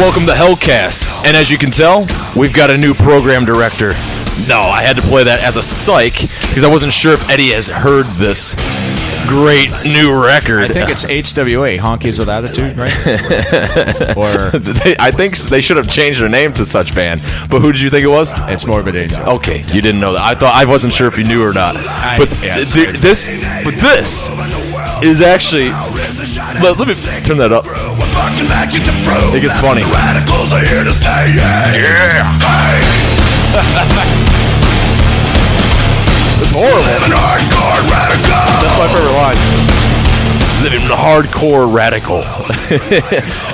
welcome to Hellcast. And as you can tell, we've got a new program director. No, I had to play that as a psych because I wasn't sure if Eddie has heard this great new record. I think it's HWA, Honkies with Attitude, right? or They- I think they should have changed their name to such band. But who did you think it was? it's Morbid Angel. Okay, you didn't know that. I thought I wasn't sure if you knew or not. I- But yes, th- I- this, but this is actually. Let, let me turn that up. It gets funny. Yeah. It's horrible. That's my favorite line. Living the hardcore radical.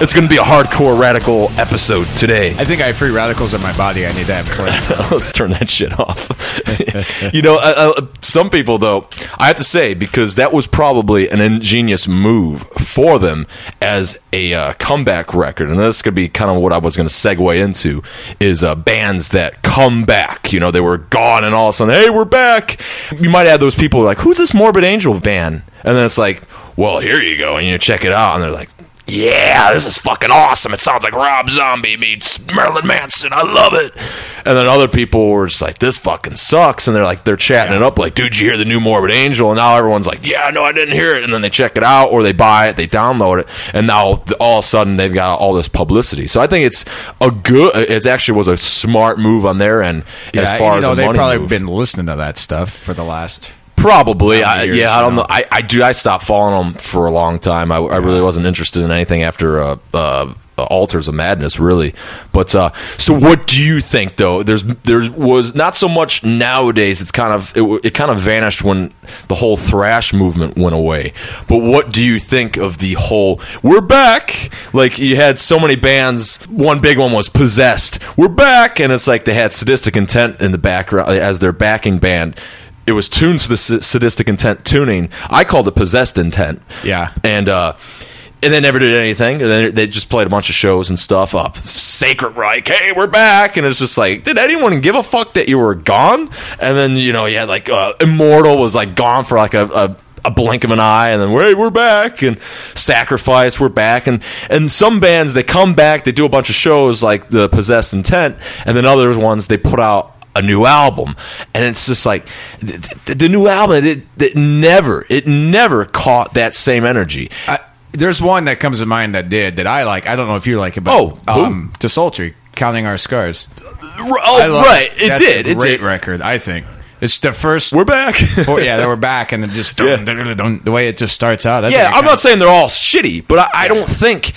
it's going to be a hardcore radical episode today. I think I have free radicals in my body. I need to have cleansed. Let's turn that shit off. you know, uh, uh, some people though, I have to say because that was probably an ingenious move for them as a uh, comeback record, and this could be kind of what I was going to segue into is uh, bands that come back. You know, they were gone, and all of a sudden, hey, we're back. You might have those people like, who's this Morbid Angel band? And then it's like, well, here you go, and you check it out, and they're like. Yeah, this is fucking awesome. It sounds like Rob Zombie meets Marilyn Manson. I love it. And then other people were just like, this fucking sucks. And they're like, they're chatting it up like, dude, you hear the new Morbid Angel? And now everyone's like, yeah, no, I didn't hear it. And then they check it out or they buy it, they download it. And now all of a sudden they've got all this publicity. So I think it's a good, it actually was a smart move on their end as Yeah, far you as know, they've probably move. been listening to that stuff for the last. Probably, I, yeah. I don't know? know. I, I do. I stopped following them for a long time. I, I really wasn't interested in anything after uh, uh, Altars of Madness, really. But uh, so, what do you think, though? There's there was not so much nowadays. It's kind of it, it kind of vanished when the whole thrash movement went away. But what do you think of the whole? We're back. Like you had so many bands. One big one was Possessed. We're back, and it's like they had Sadistic Intent in the background as their backing band it was tuned to the sa- sadistic intent tuning. I called it possessed intent. Yeah. and uh, and they never did anything. And then they just played a bunch of shows and stuff up. Sacred Reich, hey, we're back, and it's just like, did anyone give a fuck that you were gone? And then you know, you had like uh, Immortal was like gone for like a. a a blink of an eye, and then hey, we're back, and Sacrifice, we're back, and and some bands they come back, they do a bunch of shows like the Possessed Intent, and then other ones they put out a new album and it's just like th- th- the new album it, it never it never caught that same energy I, there's one that comes to mind that did that I like. I don't know if you like it, but Oh, um, to Sultry, Counting Our Scars. oh right it did a it great did record. I think it's the first. we're back Oh, yeah, they were back, and it just Yeah. dun, dun, dun, dun, the way it just starts out. yeah, I'm not saying they're all shitty but I, I don't think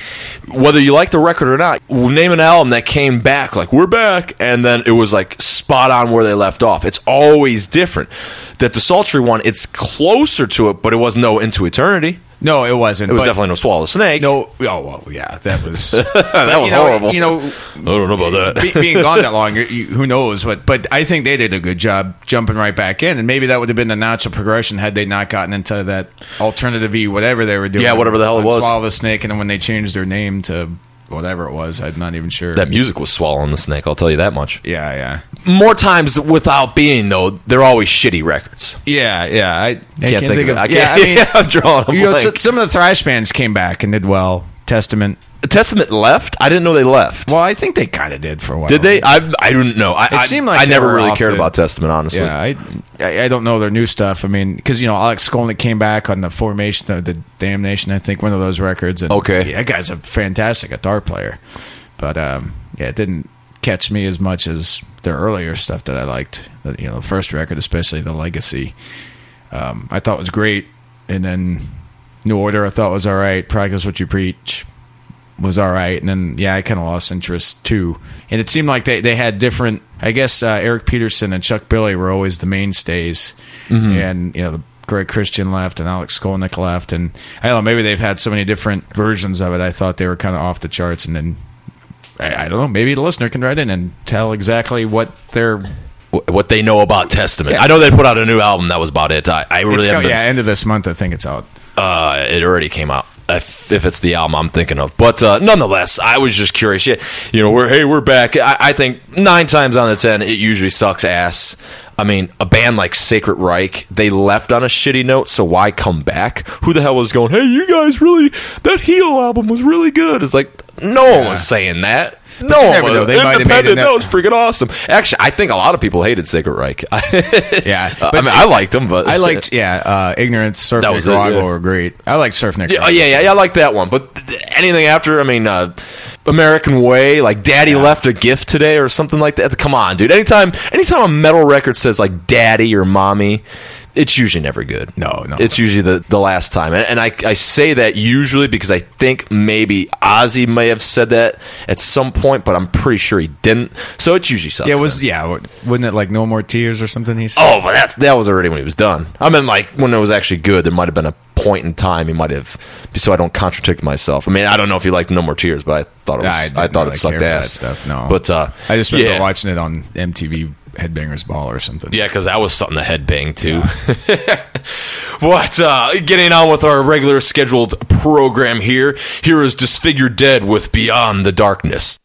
whether you like the record or not name an album that came back like we're back and then it was like spot on where they left off it's always different that the sultry one it's closer to it but it was no into eternity No, it wasn't. it was but- definitely no swallow the snake no. Oh well, yeah, that was that was know, horrible You know, i don't know about that be, being gone that long, you, who knows? What? But I think they did a good job jumping right back in, and maybe that would have been the natural progression had they not gotten into that alternative y whatever they were doing. Yeah, whatever the hell it was. Swallow the snake, and then when they changed their name to whatever it was, I'm not even sure. that music was swallowing the snake i'll tell you that much yeah, yeah, more times without being though they're always shitty records yeah, yeah. I, I can't, think, of, it. I yeah, can't, I mean, I'm drawing a you know, blank. some of the thrash bands came back and did well. Testament. Testament left I didn't know they left Well, I think they kind of did for a while. did they I, I didn't know I, I, seemed like I they never really cared the- about Testament honestly Yeah, I, I I don't know their new stuff. I mean, because you know Alex Skolnick came back on the formation of the Damnation. I think one of those records. And Okay. yeah, that guy's a fantastic guitar player, but um, yeah, it didn't catch me as much as their earlier stuff that I liked. You know, the first record, especially the Legacy, um, I thought was great, and then New Order I thought was all right. Practice what you preach was all right, and then yeah, I kind of lost interest too. And it seemed like they they had different. I guess uh, Eric Peterson and Chuck Billy were always the mainstays, and you know the Greg Christian left and Alex Skolnick left, and I don't know maybe they've had so many different versions of it. I thought they were kind of off the charts, and then I, I don't know. Maybe the listener can write in and tell exactly what their Wh- what they know about Testament Yeah. I know they put out a new album that was about it I, I really go- haven't been- yeah end of this month. I think it's out. Uh, it already came out. If, if it's the album I'm thinking of, but uh, nonetheless, I was just curious. Yeah, you know, we're hey, we're back. I, I think nine times out of ten, it usually sucks ass. I mean, a band like Sacred Reich, they left on a shitty note, so why come back? Who the hell was going? Hey, you guys really that Heal album was really good. It's like No one was saying that. No, you one never was. know. They might have made it No, it's freaking awesome. Actually, I think a lot of people hated Sacred Reich. Yeah, I but mean, I liked them, but I liked yeah, uh, ignorance, surf That was it, Nicaragua yeah. were great. I like surf Yeah, Nicaragua. oh, yeah, yeah, yeah, I like that one. But th- anything after, I mean, uh, American Way, like Daddy left a gift today or something like that. Come on, dude. Anytime, anytime a metal record says like Daddy or Mommy, it's usually never good. No, no. It's usually the, the last time. And, and I, I say that usually because I think maybe Ozzy may have said that at some point, but I'm pretty sure he didn't. So it usually sucks. Yeah, it was then. yeah. wa- Wasn't it like no more tears or something? He said. Oh, but that's that was already when he was done. I mean, like when it was actually good, there might have been a point in time he might have. So I don't contradict myself. I mean, I don't know if he liked No More Tears, but I thought it was. I, didn't thought it sucked ass stuff, no. but uh, I just remember yeah. watching it on MTV Headbangers Ball or something. Yeah, because that was something to headbang to. what? Uh, getting on with our regular scheduled program here. Here is Disfigured Dead with Beyond the Darkness.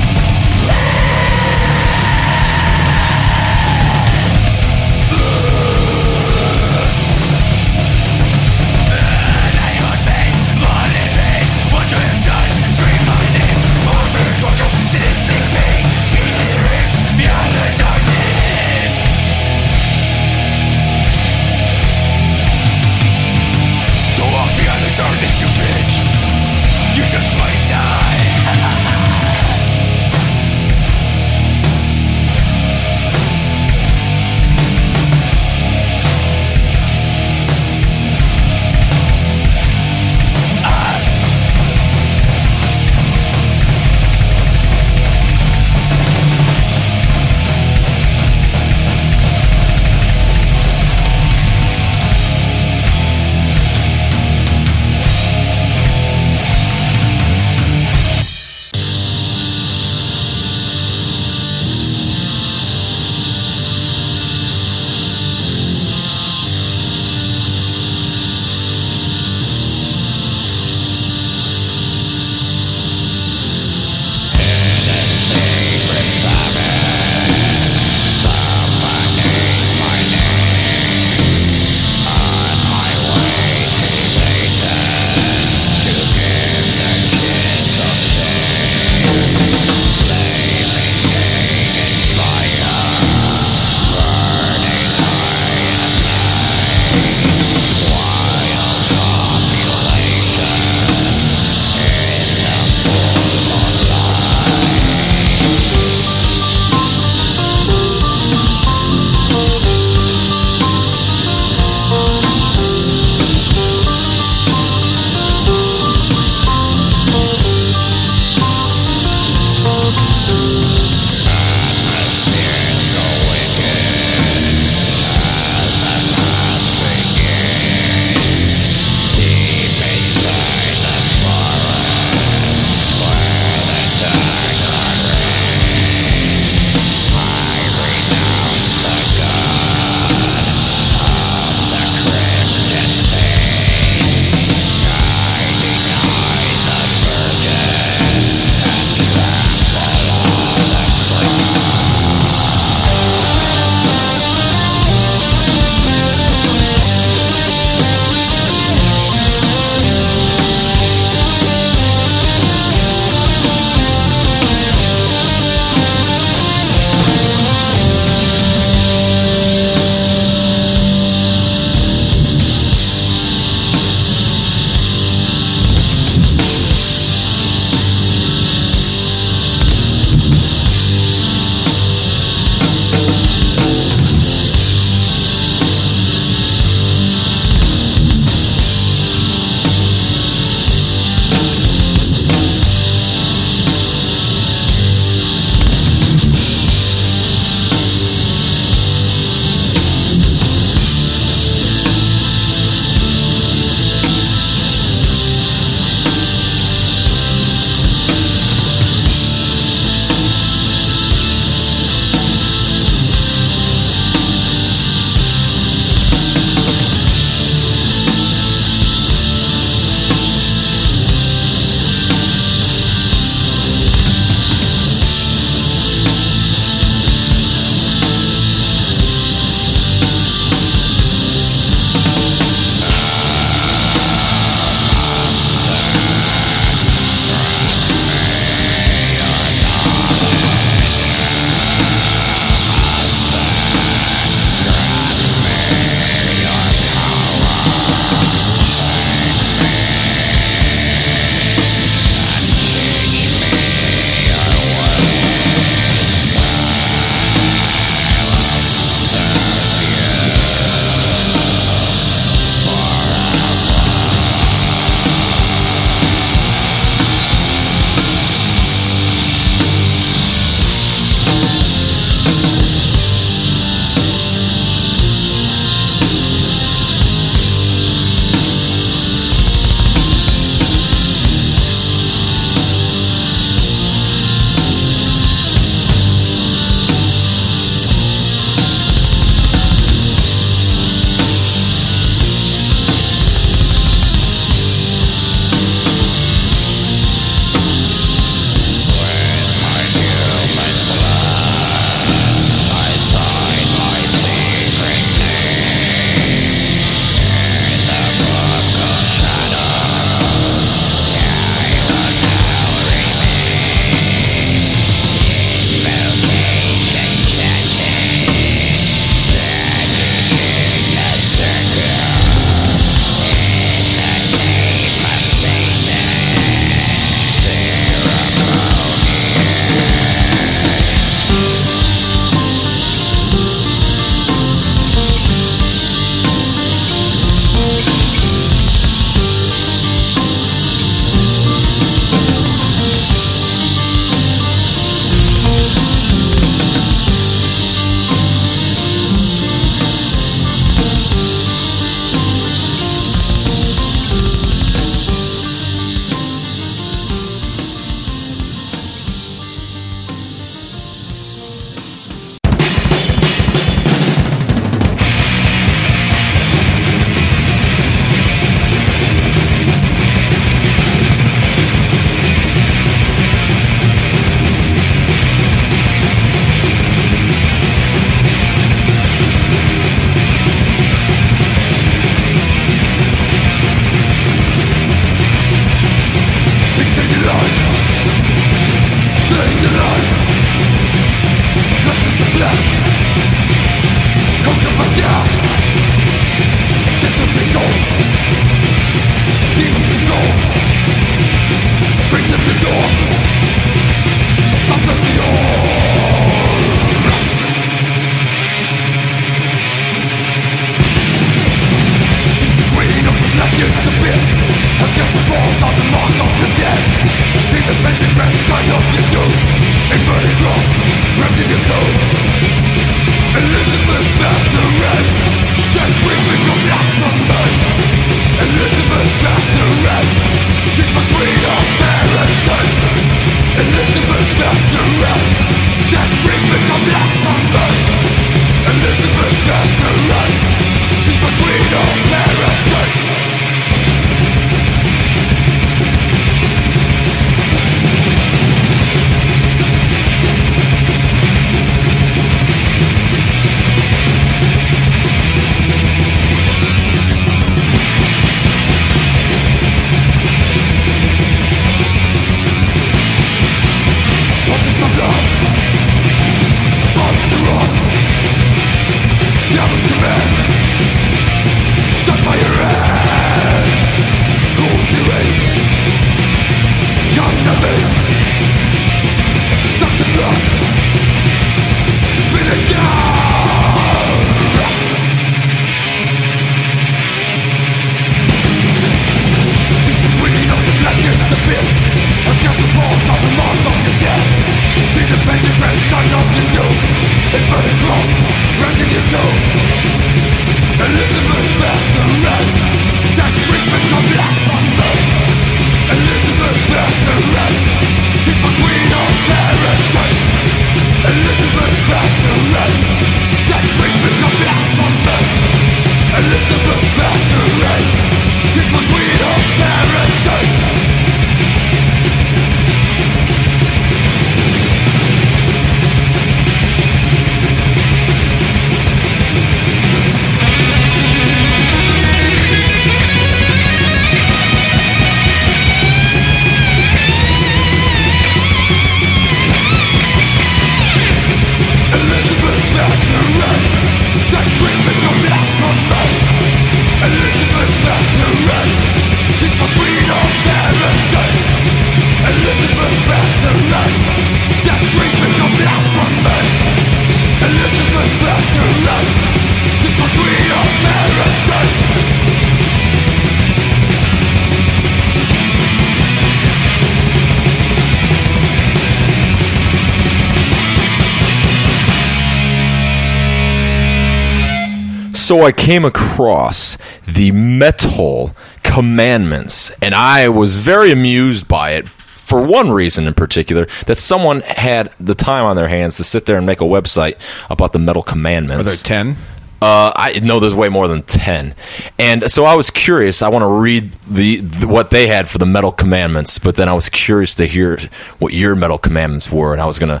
So I came across the Metal Commandments, and I was very amused by it for one reason in particular that someone had the time on their hands to sit there and make a website about the Metal Commandments. Are there ten? Uh, I know there's way more than ten, and so I was curious. I want to read the, the what they had for the metal commandments, but then I was curious to hear what your metal commandments were, and I was gonna,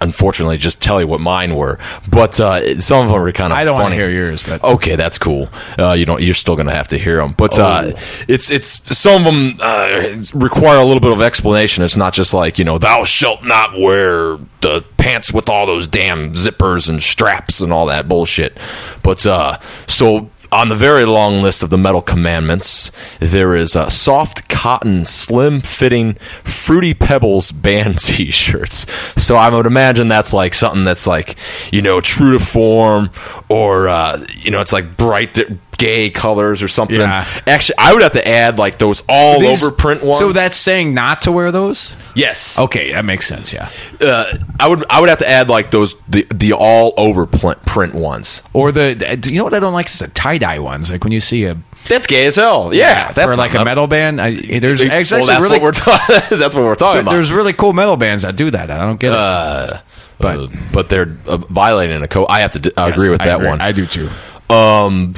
unfortunately, just tell you what mine were. But uh, some of them were kind of. I don't want to hear yours, but Okay, that's cool. Uh, you don't. You're still going to have to hear them, but uh, Oh. it's it's some of them uh, require a little bit of explanation. It's not just like you know, thou shalt not wear the pants with all those damn zippers and straps and all that bullshit. But uh, so on the very long list of the metal commandments, there is soft cotton, slim fitting, fruity pebbles band T-shirts. So I would imagine that's like something that's like you know true to form, or uh, you know it's like bright. Gay colors or something. Yeah. Actually, I would have to add like those all These- over print ones. So that's saying not to wear those? yes. Okay, that makes sense. Yeah. Uh, I would I would have to add like those the the all over print ones. Or the you know what I don't like is the tie dye ones. Like when you see a That's gay as hell. Yeah, that's for like a metal band. I, there's Well, actually that's really what we're ta- that's what we're talking about. there's really cool metal bands that do that. I don't get it. uh, But- but but they're uh, violating a code. I have to d- I agree with that one. I do too. Um,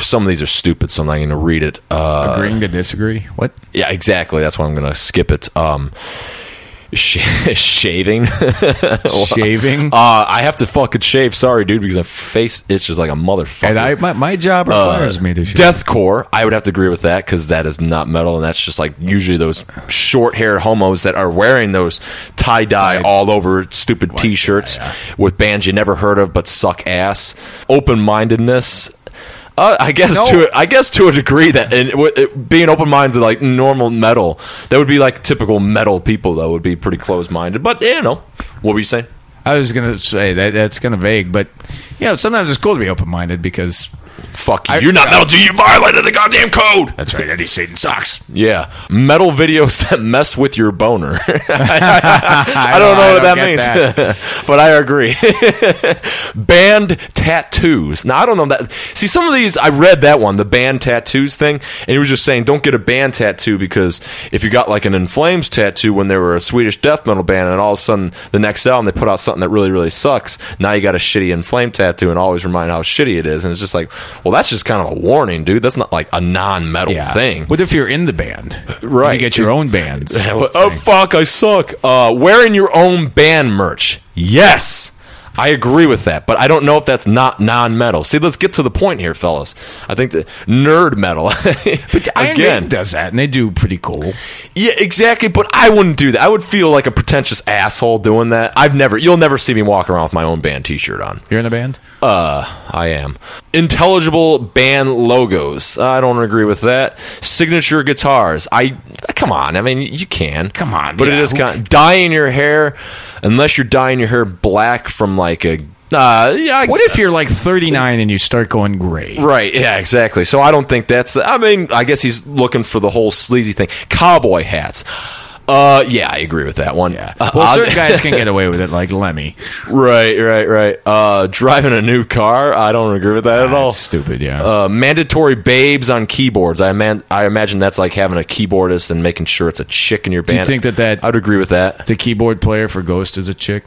some of these are stupid, so I'm not going to read it. Uh, Agreeing to disagree. What? yeah, exactly. That's why I'm going to skip it. Um, sh- shaving. Shaving. Uh, I have to fucking shave. Sorry, dude, because my face itches like a motherfucker. and I my, my job requires me to shave. Deathcore, I would have to agree with that because that is not metal, and that's just like usually those short-haired homos that are wearing those tie-dye all over stupid T-shirts with bands you never heard of but suck ass. Open-mindedness. Uh, I guess No. to a, I guess to a degree that and it, it, being open minded like normal metal that would be like typical metal people though would be pretty close minded but you know what were you saying I was gonna say that that's kind of vague, but you know sometimes it's cool to be open minded because Fuck you. I- You're not metal, dude. You violated the goddamn code. That's right. Eddie Satan sucks. Yeah, metal videos that mess with your boner. I don't know what don't that means, but I agree. band tattoos. Now I don't know that. See, some of these I read that one, the band tattoos thing, and he was just saying don't get a band tattoo because if you got like an In Flames tattoo when they were a Swedish death metal band, and all of a sudden the next album they put out something that really really sucks, now you got a shitty In Flame tattoo and always remind how shitty it is, and it's just like, well, that's just kind of a warning, dude. That's not like a non-metal thing. What if you're in the band? Right. You get your own bands. oh fuck, I suck. Uh, wearing your own band merch. Yes. I agree with that, but I don't know if that's not non-metal. See, let's get to the point here, fellas. I think the nerd metal. Iron again, Maiden does that, and they do pretty cool. yeah, exactly. But I wouldn't do that. I would feel like a pretentious asshole doing that. I've never. You'll never see me walk around with my own band T-shirt on. You're in a band? Uh, I am. Intelligible band logos. I don't agree with that. Signature guitars. I come on. I mean, you can. Come on, But it yeah. is kind dyeing your hair, unless you're dyeing your hair black from like a. Uh, yeah. I- What if you're like 39 and you start going gray? Right, yeah, exactly. So I don't think that's. I mean, I guess he's looking for the whole sleazy thing. Cowboy hats. Uh, yeah, I agree with that one. Yeah. Uh, Well, certain guys can get away with it, like Lemmy. right, right, right. Uh, driving a new car. I don't agree with that at all. Stupid, yeah. Uh, mandatory babes on keyboards. I man, I imagine that's like having a keyboardist and making sure it's a chick in your band. you think that that- I'd agree with that. the keyboard player for Ghost is a chick?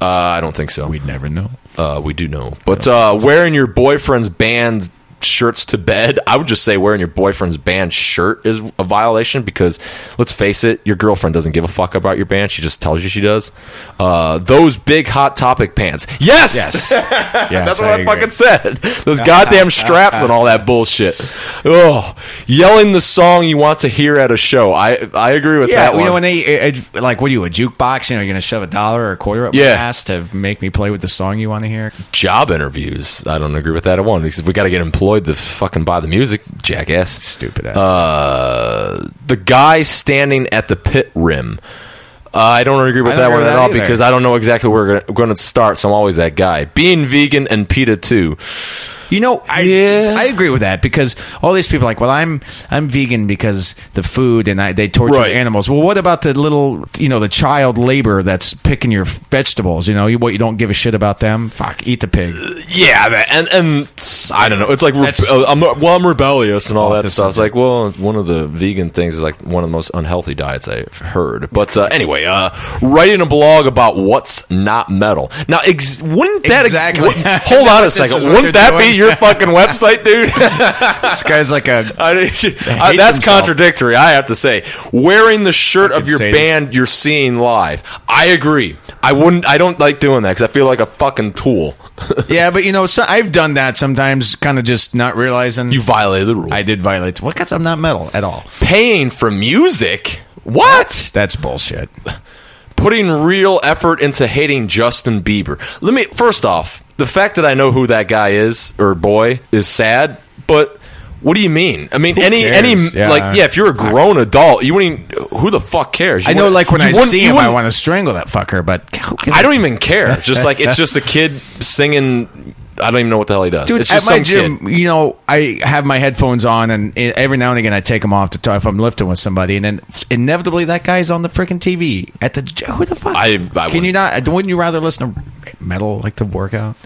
Uh, I don't think so. We'd never know. Uh, we do know, but uh, wearing your boyfriend's band shirts to bed, I would just say wearing your boyfriend's band shirt is a violation because let's face it, your girlfriend doesn't give a fuck about your band. She just tells you she does. Uh, those big hot topic pants. Yes, Yes. yes That's what I, agree. fucking said. Those goddamn straps and all that bullshit. Oh, yelling the song you want to hear at a show. I I agree with Yeah, that you know when they uh, uh, like, what are you a jukebox? You know, you're gonna shove a dollar or a quarter up Yeah. my ass to make me play with the song you want to hear. Job interviews. I don't agree with that at one because we got to get employed to fucking buy the music, jackass. Stupid ass. Uh, the guy standing at the pit rim. Uh, I don't agree with I that one at all either. because I don't know exactly where we're going to start, so I'm always that guy. Being vegan and PETA too. You know, I Yeah. I agree with that because all these people are like, well, I'm I'm vegan because the food and I, they torture Right. animals. Well, what about the little, you know, the child labor that's picking your vegetables? You know, you, what you don't give a shit about them? Fuck, eat the pig. Yeah, man, and and I don't know. It's like That's- uh, I'm well, I'm rebellious and all Oh, that stuff. It's like, well, one of the vegan things is like one of the most unhealthy diets I've heard. But uh, anyway, uh, writing a blog about what's not metal. Now, ex- wouldn't that ex- Exactly. wou- hold on a second? Wouldn't that be doing. Your fucking website, dude? This guy's like a. I, I, that's himself. contradictory. I have to say, wearing the shirt of your band you're seeing live. I agree. I wouldn't. I don't like doing that because I feel like a fucking tool. yeah, but you know, so I've done that sometimes, kind of just not realizing you violated the rule. I did violate. What? Because I'm not metal at all. paying for music. What? That's bullshit. Putting real effort into hating Justin Bieber. Let me first off, the fact that I know who that guy is or boy is sad, but what do you mean? I mean, any cares? any Yeah. like yeah, if you're a grown adult, you wouldn't who the fuck cares? You I know, like when I see him, I want to strangle that fucker. But who I don't even care. Just like it's just a kid singing I don't even know what the hell he does. Dude, it's at just my gym, kid. you know, I have my headphones on, and every now and again I take them off to talk if I'm lifting with somebody, and then inevitably that guy's on the freaking TV at the who the fuck? I- I can wouldn't. you not? Wouldn't you rather listen to metal like to work out?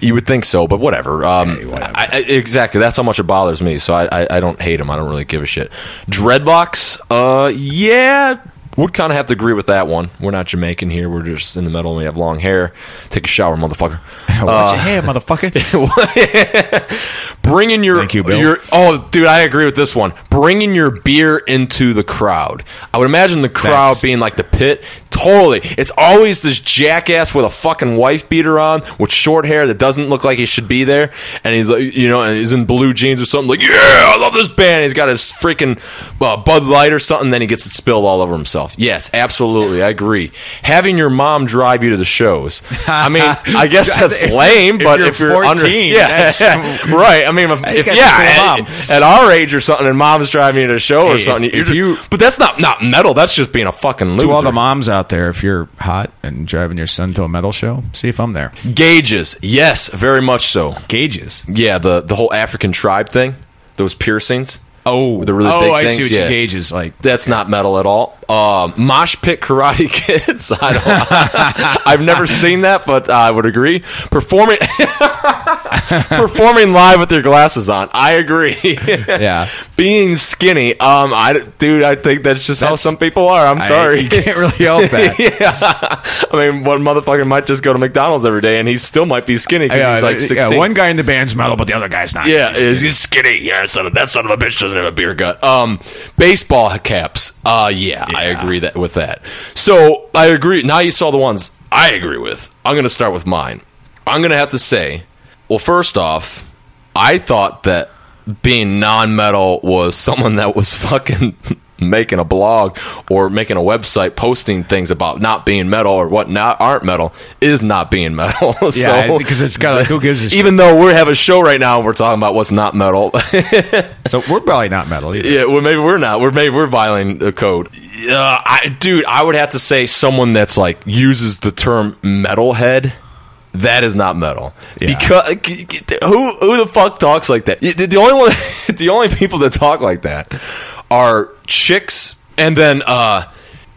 You would think so, but whatever. Um, Hey, whatever. I, I, exactly. That's how much it bothers me. So I, I, I don't hate him. I don't really give a shit. Dreadlocks. Uh, yeah. Would kind of have to agree with that one. We're not Jamaican here. We're just in the middle and we have long hair. Take a shower, motherfucker. Watch your uh, hair, motherfucker. Bringing your, Thank you, Bill. your oh, dude, I agree with this one. Bringing your beer into the crowd. I would imagine the crowd That's- being like the pit. Totally, it's always this jackass with a fucking wife beater on with short hair that doesn't look like he should be there, and he's like, you know, and he's in blue jeans or something. Like, yeah, I love this band. He's got his freaking uh, Bud Light or something. Then he gets it spilled all over himself. Yes, absolutely, I agree. Having your mom drive you to the shows. I mean, I guess that's If- lame, if but you're if you're under, 14, yeah, that's- right. I mean, if, Hey, if you yeah, got a cool at, at our age or something, and mom's driving you to a show or something, if- if just- you- but that's not not metal. That's just being a fucking loser. To all the moms out there, if you're hot and driving your son to a metal show, see if I'm there. Gauges, yes, very much so. Gauges. Yeah, the the whole African tribe thing, those piercings. Oh, The really oh, big I things, see what yeah. your gauge is like. That's not metal at all. Um, mosh pit karate kids. I don't, I've never seen that, but I would agree. Performing, performing live with your glasses on. I agree. Yeah. Being skinny. Um, I dude, I think that's just how some people are. I'm I- sorry. you can't really help that. yeah. I mean, one motherfucker might just go to McDonald's every day, and he still might be skinny because Yeah, he's like yeah, one guy in the band's metal, but the other guy's not. Yeah, He's- he's skinny. Yeah, son of, that son of a bitch doesn't have a beer gut. Um, baseball caps. Uh, yeah, I Yeah. agree that with that. So I agree. Now you saw the ones I agree with. I'm going to start with mine. I'm going to have to say, well, first off, I thought that being non-metal was someone that was fucking making a blog or making a website posting things about not being metal or what not aren't metal is not being metal. Yeah, so, because it's kind of like who gives a shit. even though we have a show right now and we're talking about what's not metal. So we're probably not metal either. yeah, well, maybe we're not. We're maybe we're violating the code. Uh, I, dude, I would have to say someone that's like uses the term metalhead. That is not metal. Yeah. Because who who the fuck talks like that? The, the only one, the only people that talk like that are chicks, and then uh,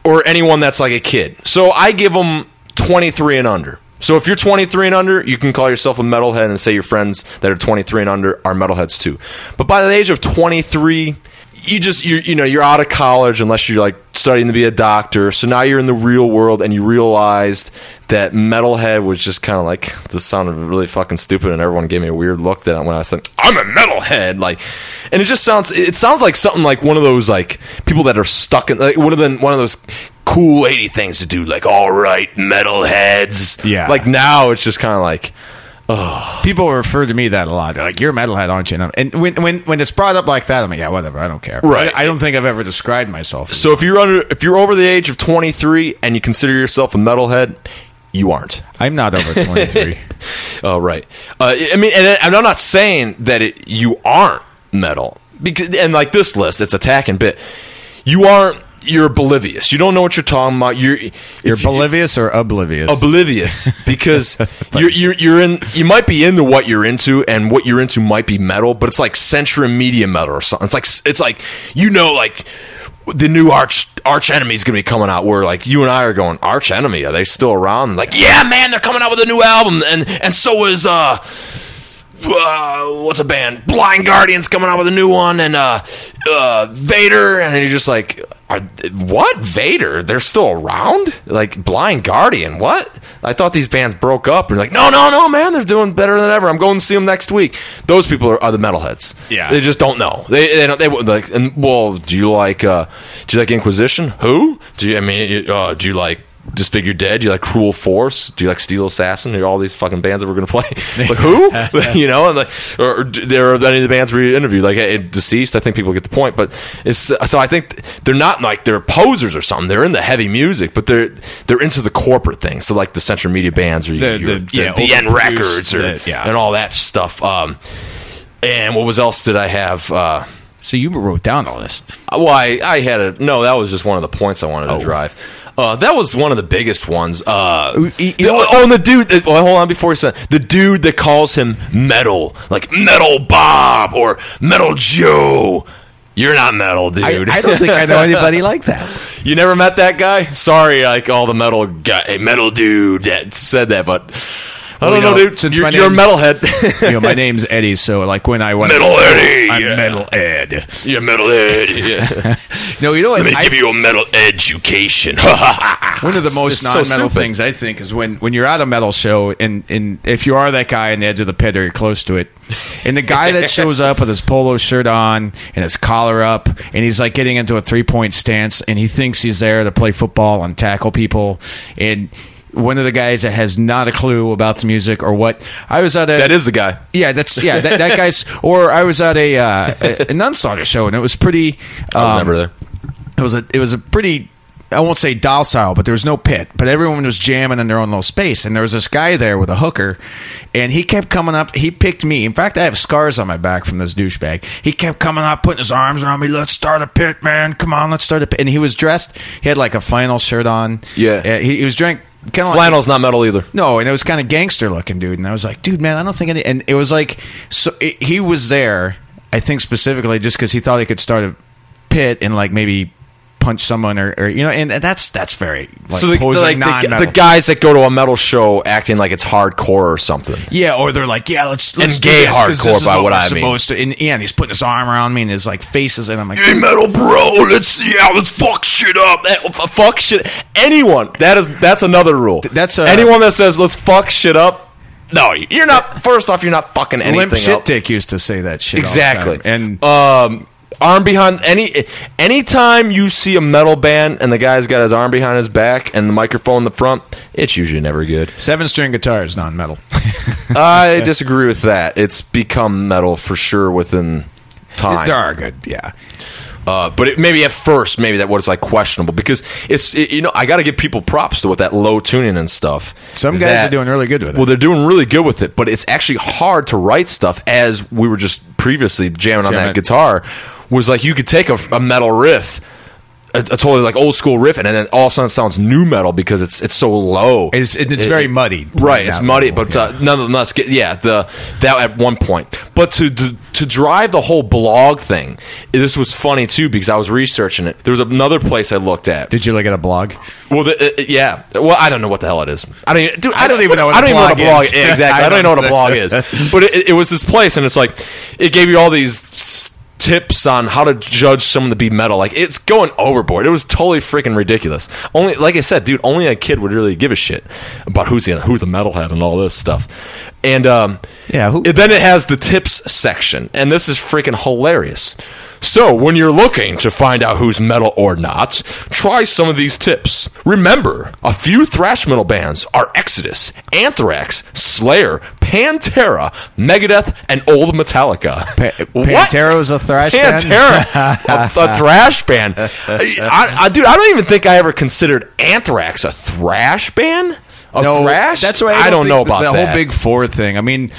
or anyone that's like a kid. So I give them twenty three and under. So if you're 23 and under, you can call yourself a metalhead and say your friends that are 23 and under are metalheads too. But by the age of 23, you just you you know you're out of college unless you're like studying to be a doctor. So now you're in the real world and you realized that metalhead was just kind of like this sounded really fucking stupid and everyone gave me a weird look that when I said I'm a metalhead like and it just sounds it sounds like something like one of those like people that are stuck in like one of the one of those cool 80 things to do like all right metalheads Yeah. like now it's just kind of like People refer to me that a lot. They're like, "You're a metalhead, aren't you?" And, and when when when it's brought up like that, I'm like, "Yeah, whatever. I don't care." Right. I, I don't think I've ever described myself. So if you're under, if you're over the age of 23 and you consider yourself a metalhead, you aren't. I'm not over 23. Oh, right. Uh, I mean, and, and I'm not saying that it, you aren't metal because, and like this list, it's attack and bit. You aren't. You're oblivious. You don't know what you're talking about. You're You're if you- oblivious or oblivious? oblivious because you're, you're you're in you might be into what you're into and what you're into might be metal but it's like Century Media metal or something it's like it's like you know like the new arch arch enemy is gonna be coming out where like you and I are going arch enemy are they still around like yeah man they're coming out with a new album and and so is uh uh, what's a band? Blind Guardians coming out with a new one, and uh, uh, Vader, and you're just like, are, what Vader? They're still around? Like Blind Guardian? What? I thought these bands broke up. And like, no, no, no, man, they're doing better than ever. I'm going to see them next week. Those people are, are the metalheads. Yeah. they just don't know. They they don't. They like. And well, do you like? Uh, do you like Inquisition? Who? Do you? I mean, uh, do you like? Disfigured Dead? Do you like Cruel Force? Do you like Steel Assassin? Are all these fucking bands that we're gonna play? like who? you know, and like, or, or there are any of the bands we interviewed, like eh, Deceased. I think people get the point, but it's so I think they're not like they're posers or something. They're in the heavy music, but they're they're into the corporate thing. So like the Century Media bands or The- your, the- your- yeah, the N overproduced, Records or the- yeah. and all that stuff. Um, and what was else did I have? Uh, so you wrote down all this. well, I, I had a no. That was just one of the points I wanted to Oh. drive. Uh, that was one of the biggest ones. Uh, You- you the- know what- oh, and the dude. That, well, hold on before he said the dude that calls him Metal, like Metal Bob or Metal Joe. You're not metal, dude. I don't think I know anybody like that. you never met that guy. Sorry, like all the metal guy, metal dude that said that, but I don't know, dude. since you're, you're a metalhead. You know, my name's Eddie, so like when I went, Metal Eddie. I'm yeah. Metal Ed. You're metalhead. Yeah. No, you know what? Let me I- give you a metal education. One of the most non-metal stupid. things I think is when, when you're at a metal show and, and if you are that guy on the edge of the pit or you're close to it, and the guy that shows up with his polo shirt on and his collar up and he's like getting into a three point stance and he thinks he's there to play football and tackle people and one of the guys that has not a clue about the music or what I was at a That is the guy. yeah that's yeah that, that guy's or I was at a uh, a, a Nunslaughter show and it was pretty I was um, never there. it was a it was a pretty I won't say docile, but there was no pit. But everyone was jamming in their own little space, and there was this guy there with a hooker, and he kept coming up. He picked me. In fact, I have scars on my back from this douchebag. He kept coming up, putting his arms around me. Let's start a pit, man. Come on, let's start a pit. And he was dressed. He had like a flannel shirt on. Yeah. Uh, he, he was drank. Kind of Flannel's not metal either. no, and it was kind of gangster looking, dude. And I was like, dude, man, I don't think any. And it was like, so it, he was there. I think specifically just because he thought he could start a pit and like maybe punch someone or, or you know, and that's that's very like, so the, posing like the, the guys that go to a metal show acting like it's hardcore or something. yeah, or they're like, yeah, let's let's And gay this hardcore this is by what we're I mean. supposed to. And, yeah, and he's putting his arm around me and his like faces, and I'm like, Hey, metal bro, let's yeah, let's fuck shit up. That, f- fuck shit. Anyone that is that's another rule. That's, uh, anyone that says let's fuck shit up. No, you're not. First off, you're not fucking anything Limp Shit up. Dick used to say that shit Exactly. And um, arm behind any anytime you see a metal band and the guy's got his arm behind his back and the microphone in the front, it's usually never good. seven string guitar is non-metal. I disagree with that. It's become metal for sure within time. there are good, yeah. Uh, but it, maybe at first, maybe that was like questionable because it's it, you know I got to give people props to with that low tuning and stuff. Some guys That- are doing really good with it. Well, they're doing really good with it, but it's actually hard to write stuff as we were just previously jamming on that guitar. Was like you could take a, a metal riff. A, a totally like old school riff, and then all of a sudden it sounds nu metal because it's it's so low. It's, it's It- very it- muddied. Right, it's muddy, level, but yeah. uh, nonetheless, get- yeah, the that at one point. But to, to to drive the whole blog thing, this was funny too because I was researching it. There was another place I looked at. Did you look at a blog? Well, the, uh, yeah. Well, I don't know what the hell it is. I don't. Even, dude, I, don't even know what I a don't even know what a blog is. Exactly. I, don't even know what a blog is. But it, it was this place, and it's like it gave you all these tips on how to judge someone to be metal. Like it's going overboard. It was totally freaking ridiculous. Only, like I said, dude, only a kid would really give a shit about who's the who's the metalhead and all this stuff. And um, Yeah, who- it- then it has the tips section, and this is freaking hilarious. So, when you're looking to find out who's metal or not, try some of these tips. Remember, a few thrash metal bands are Exodus, Anthrax, Slayer, Pantera, Megadeth, and old Metallica. Pa- What? Pantera is a thrash band? Pantera, a, thrash band. I, I, dude, I don't even think I ever considered Anthrax a thrash band. A thrash? That's why I, don't, think know about the that. whole Big Four thing. I mean,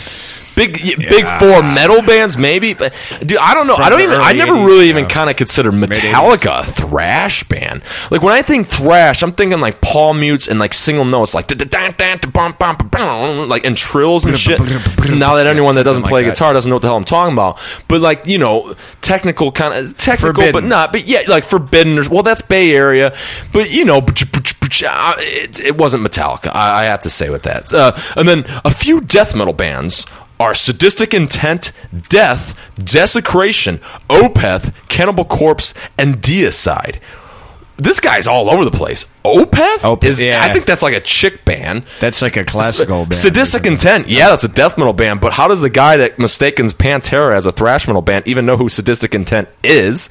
Big big four metal bands, maybe, but dude, I don't know. From I don't even. I never 80s, really even yeah. kind of consider Metallica a thrash band. Like when I think thrash, I'm thinking like palm mutes and like single notes, like like and trills and shit. Now that anyone that doesn't play guitar doesn't know what the hell I'm talking about, but like you know, technical kind of technical, but not. But yeah, like Forbidden. Or, well, that's Bay Area, but you know, it, it wasn't Metallica. I, I have to say with that. Uh, and then a few death metal bands are Sadistic Intent, Death, Desecration, Opeth, Cannibal Corpse, and Deicide. This guy's all over the place. Opeth? Opeth, is, yeah. I think that's like a chick band. that's like a classical band. Sadistic Intent, yeah, that's a death metal band. But how does the guy that mistakens Pantera as a thrash metal band even know who Sadistic Intent is?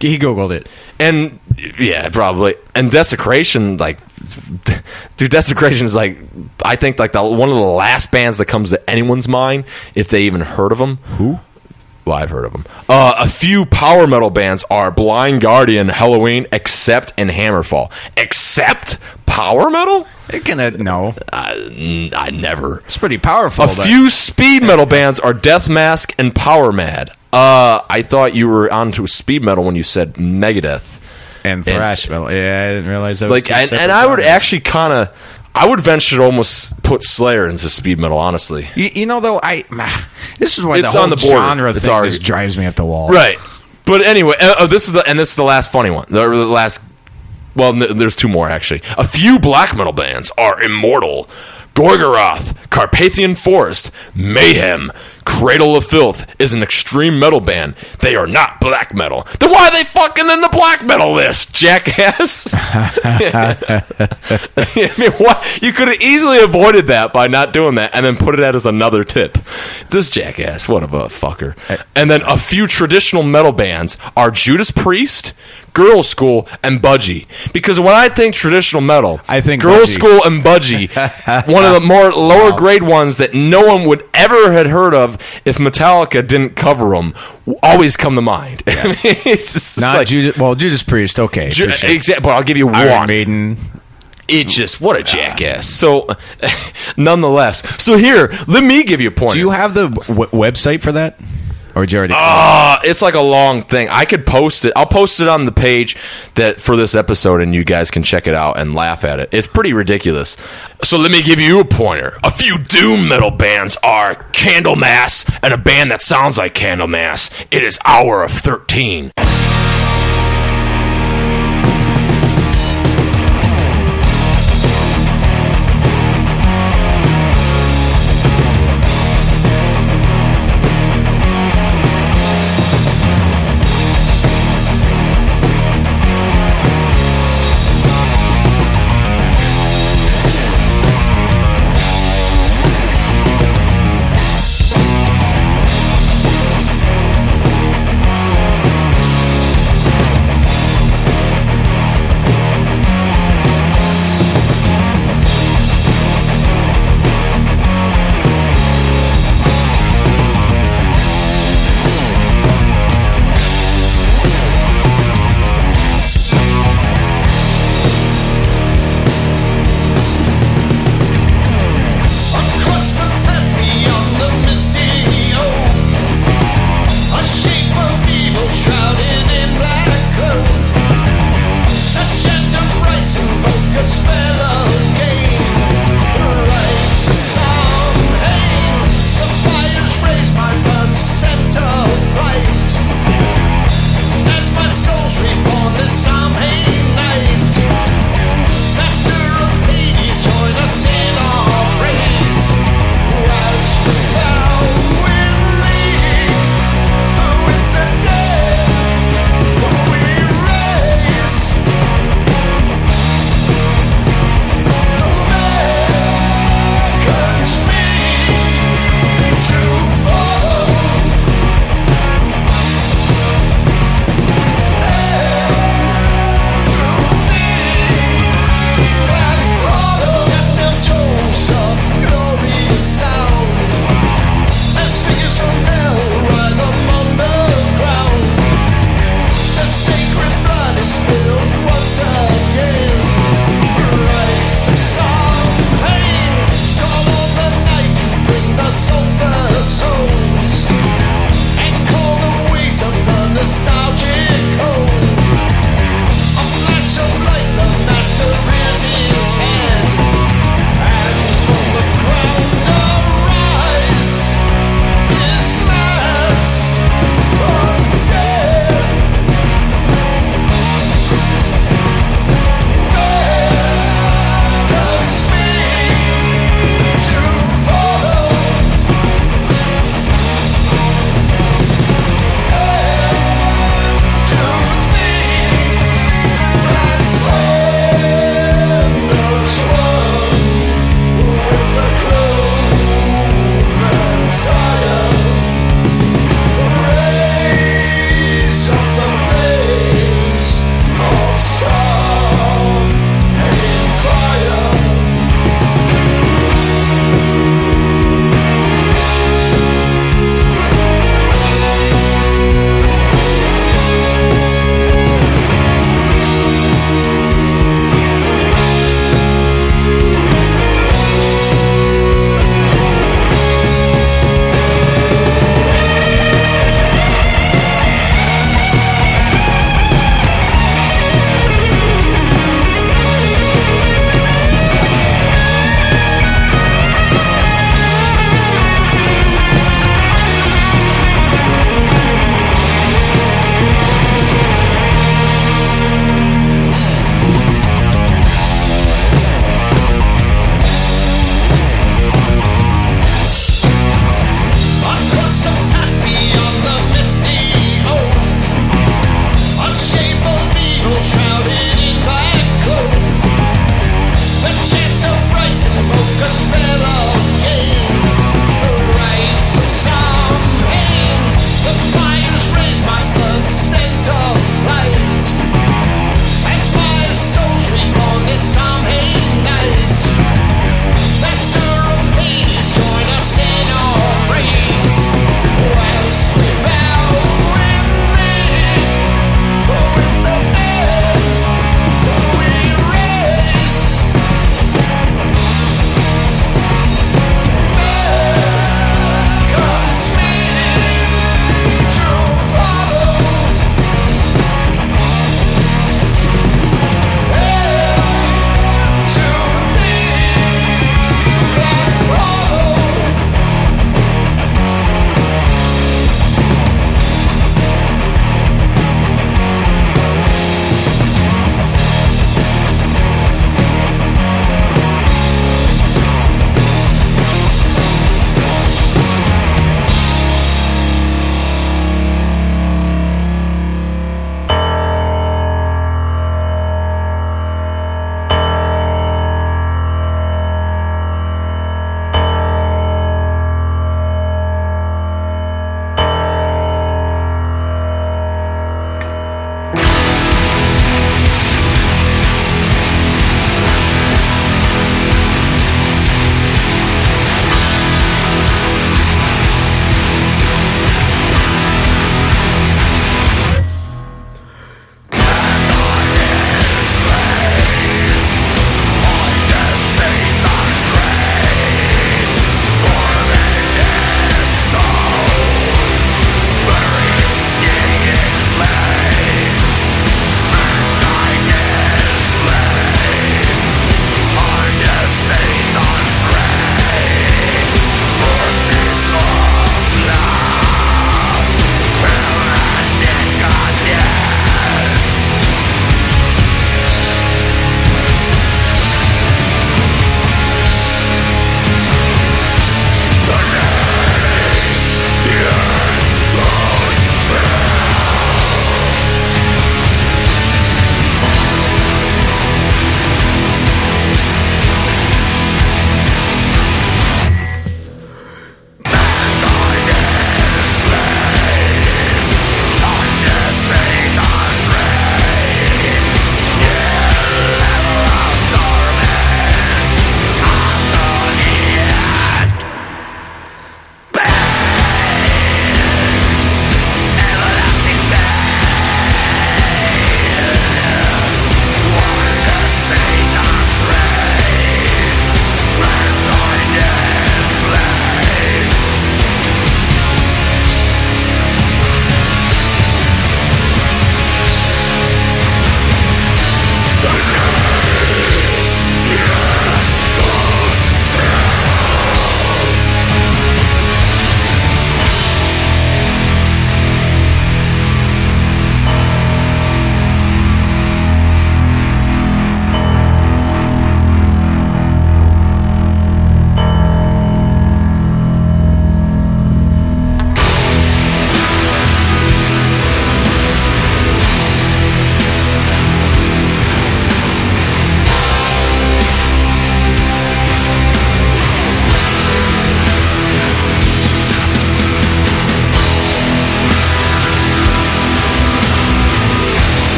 He googled it. And yeah, probably. And Desecration, like, dude, Desecration is like, I think like the one of the last bands that comes to anyone's mind if they even heard of them. Who? Well, I've heard of them. Uh, a few power metal bands are Blind Guardian, Helloween, Accept, and Hammerfall. Accept power metal? It can uh, no. I, I never. It's pretty powerful. A but- few speed metal bands are Death Mask and Powermad. Uh, I thought you were onto speed metal when you said Megadeth. and thrash metal. Yeah, I didn't realize that. Like and, and I would actually kind of I would venture to almost put Slayer into speed metal honestly You, you know, though, I this is why It's the whole on the border. genre It's thing already- just drives me up the wall. right but anyway uh, uh, this is the, and this is the last funny one the, the last well n- there's two more actually a few black metal bands are Immortal Gorgoroth, Carpathian Forest, Mayhem, Cradle of Filth is an extreme metal band. They are not black metal. Then why are they fucking in the black metal list, jackass? I mean, what? You could have easily avoided that by not doing that and then put it out as another tip. This jackass, what a fucker. And then a few traditional metal bands are Judas Priest, Girlschool and Budgie. Because when I think traditional metal, I think Girls Budgie. School and Budgie, one of the more lower grade ones that no one would ever had heard of if Metallica didn't cover them, always come to mind. I mean, it's Not like, Judas. Well, Judas Priest. Okay, Ju- sure. exa- but I'll give you Iron one. Maiden. It just what a jackass. So, nonetheless, so here, let me give you a point. Do you have the w- website for that, or you already? Uh, it's like a long thing. I could post it. I'll post it on the page that for this episode, and you guys can check it out and laugh at it. It's pretty ridiculous. So let me give you a pointer. A few doom metal bands are Candlemass and a band that sounds like Candlemass. It is Hour of Thirteen.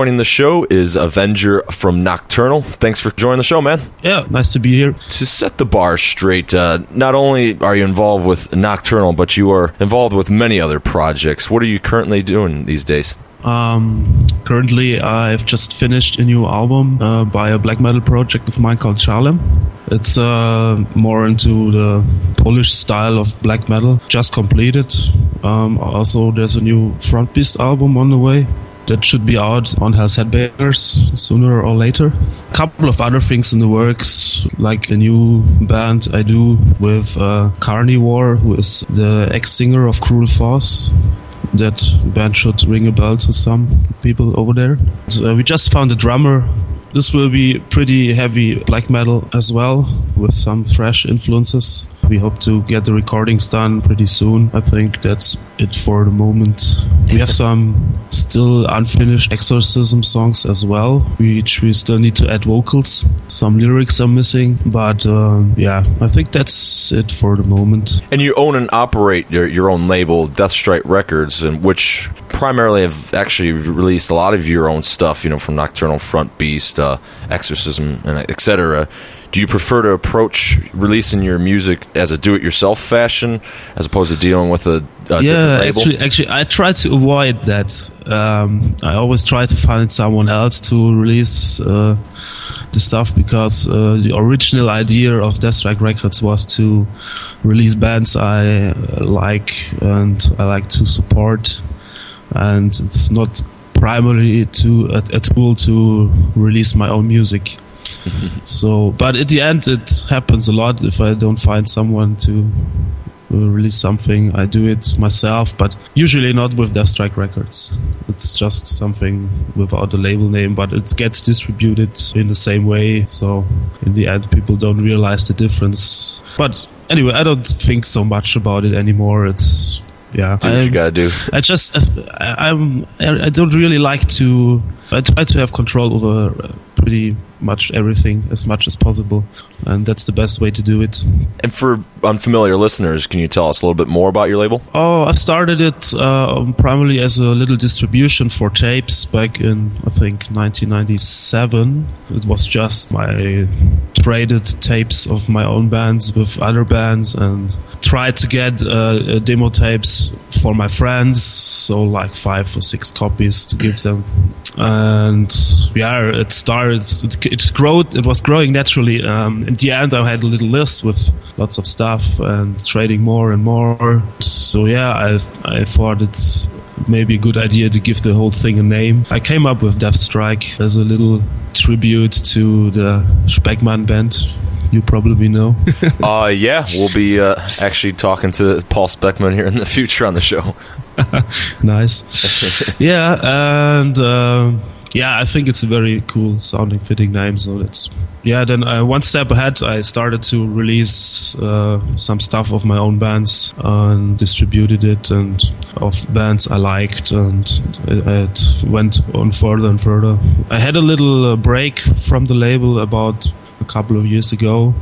Joining the show is Avenger from Nocturnal. Thanks for joining the show, man. Yeah, nice to be here. To set the bar straight, uh, not only are you involved with Nocturnal, but you are involved with many other projects. What are you currently doing these days? Um, currently, I've just finished a new album uh, by a black metal project of mine called Charlem. It's uh, more into the Polish style of black metal. Just completed. Um, also, there's a new Front Beast album on the way that should be out on Hell's Headbangers sooner or later. A couple of other things in the works, like a new band I do with uh, Carnivore, who is the ex-singer of Cruel Force that band should ring a bell to some people over there. So, uh, we just found a drummer. This will be pretty heavy black metal as well, with some thrash influences. We hope to get the recordings done pretty soon. I think that's it for the moment. We have some still unfinished exorcism songs as well, which we still need to add vocals. Some lyrics are missing, but uh, yeah, I think that's it for the moment. And you own and operate your, your own label, Deathstrike Records, and which primarily have actually released a lot of your own stuff, you know, from Nocturnal Front Beast, uh, Exorcism, and etc do you prefer to approach releasing your music as a do-it-yourself fashion as opposed to dealing with a, a yeah, Actually, actually, I try to avoid that. Um, I always try to find someone else to release uh, the stuff because uh, the original idea of Deathstrike Records was to release bands I uh, like and I like to support, and it's not primarily to a, a tool to release my own music. so, but at the end, it happens a lot. If I don't find someone to uh, release something, I do it myself. But usually not with Deathstrike Records. It's just something without a label name, but it gets distributed in the same way. So, in the end, people don't realize the difference. But anyway, I don't think so much about it anymore. It's yeah, do what I, you gotta do. I just I, I'm I don't really like to. I try to have control over pretty much everything as much as possible, and that's the best way to do it. And for unfamiliar listeners, can you tell us a little bit more about your label? Oh, I started it uh, primarily as a little distribution for tapes back in I think 1997. It was just my traded tapes of my own bands with other bands and tried to get uh, demo tapes for my friends, so like five or six copies to give them and yeah, it started. It, it growed. It was growing naturally. Um, in the end, I had a little list with lots of stuff and trading more and more. So yeah, I I thought it's maybe a good idea to give the whole thing a name. I came up with Deathstrike as a little tribute to the Speckmann band you probably know. uh, yeah, we'll be uh, actually talking to Paul Speckmann here in the future on the show. nice. yeah, and uh, yeah, I think it's a very cool sounding, fitting name. So that's yeah. Then uh, one step ahead, I started to release uh, some stuff of my own bands and distributed it, and of bands I liked, and it, it went on further and further. I had a little uh, break from the label about a couple of years ago,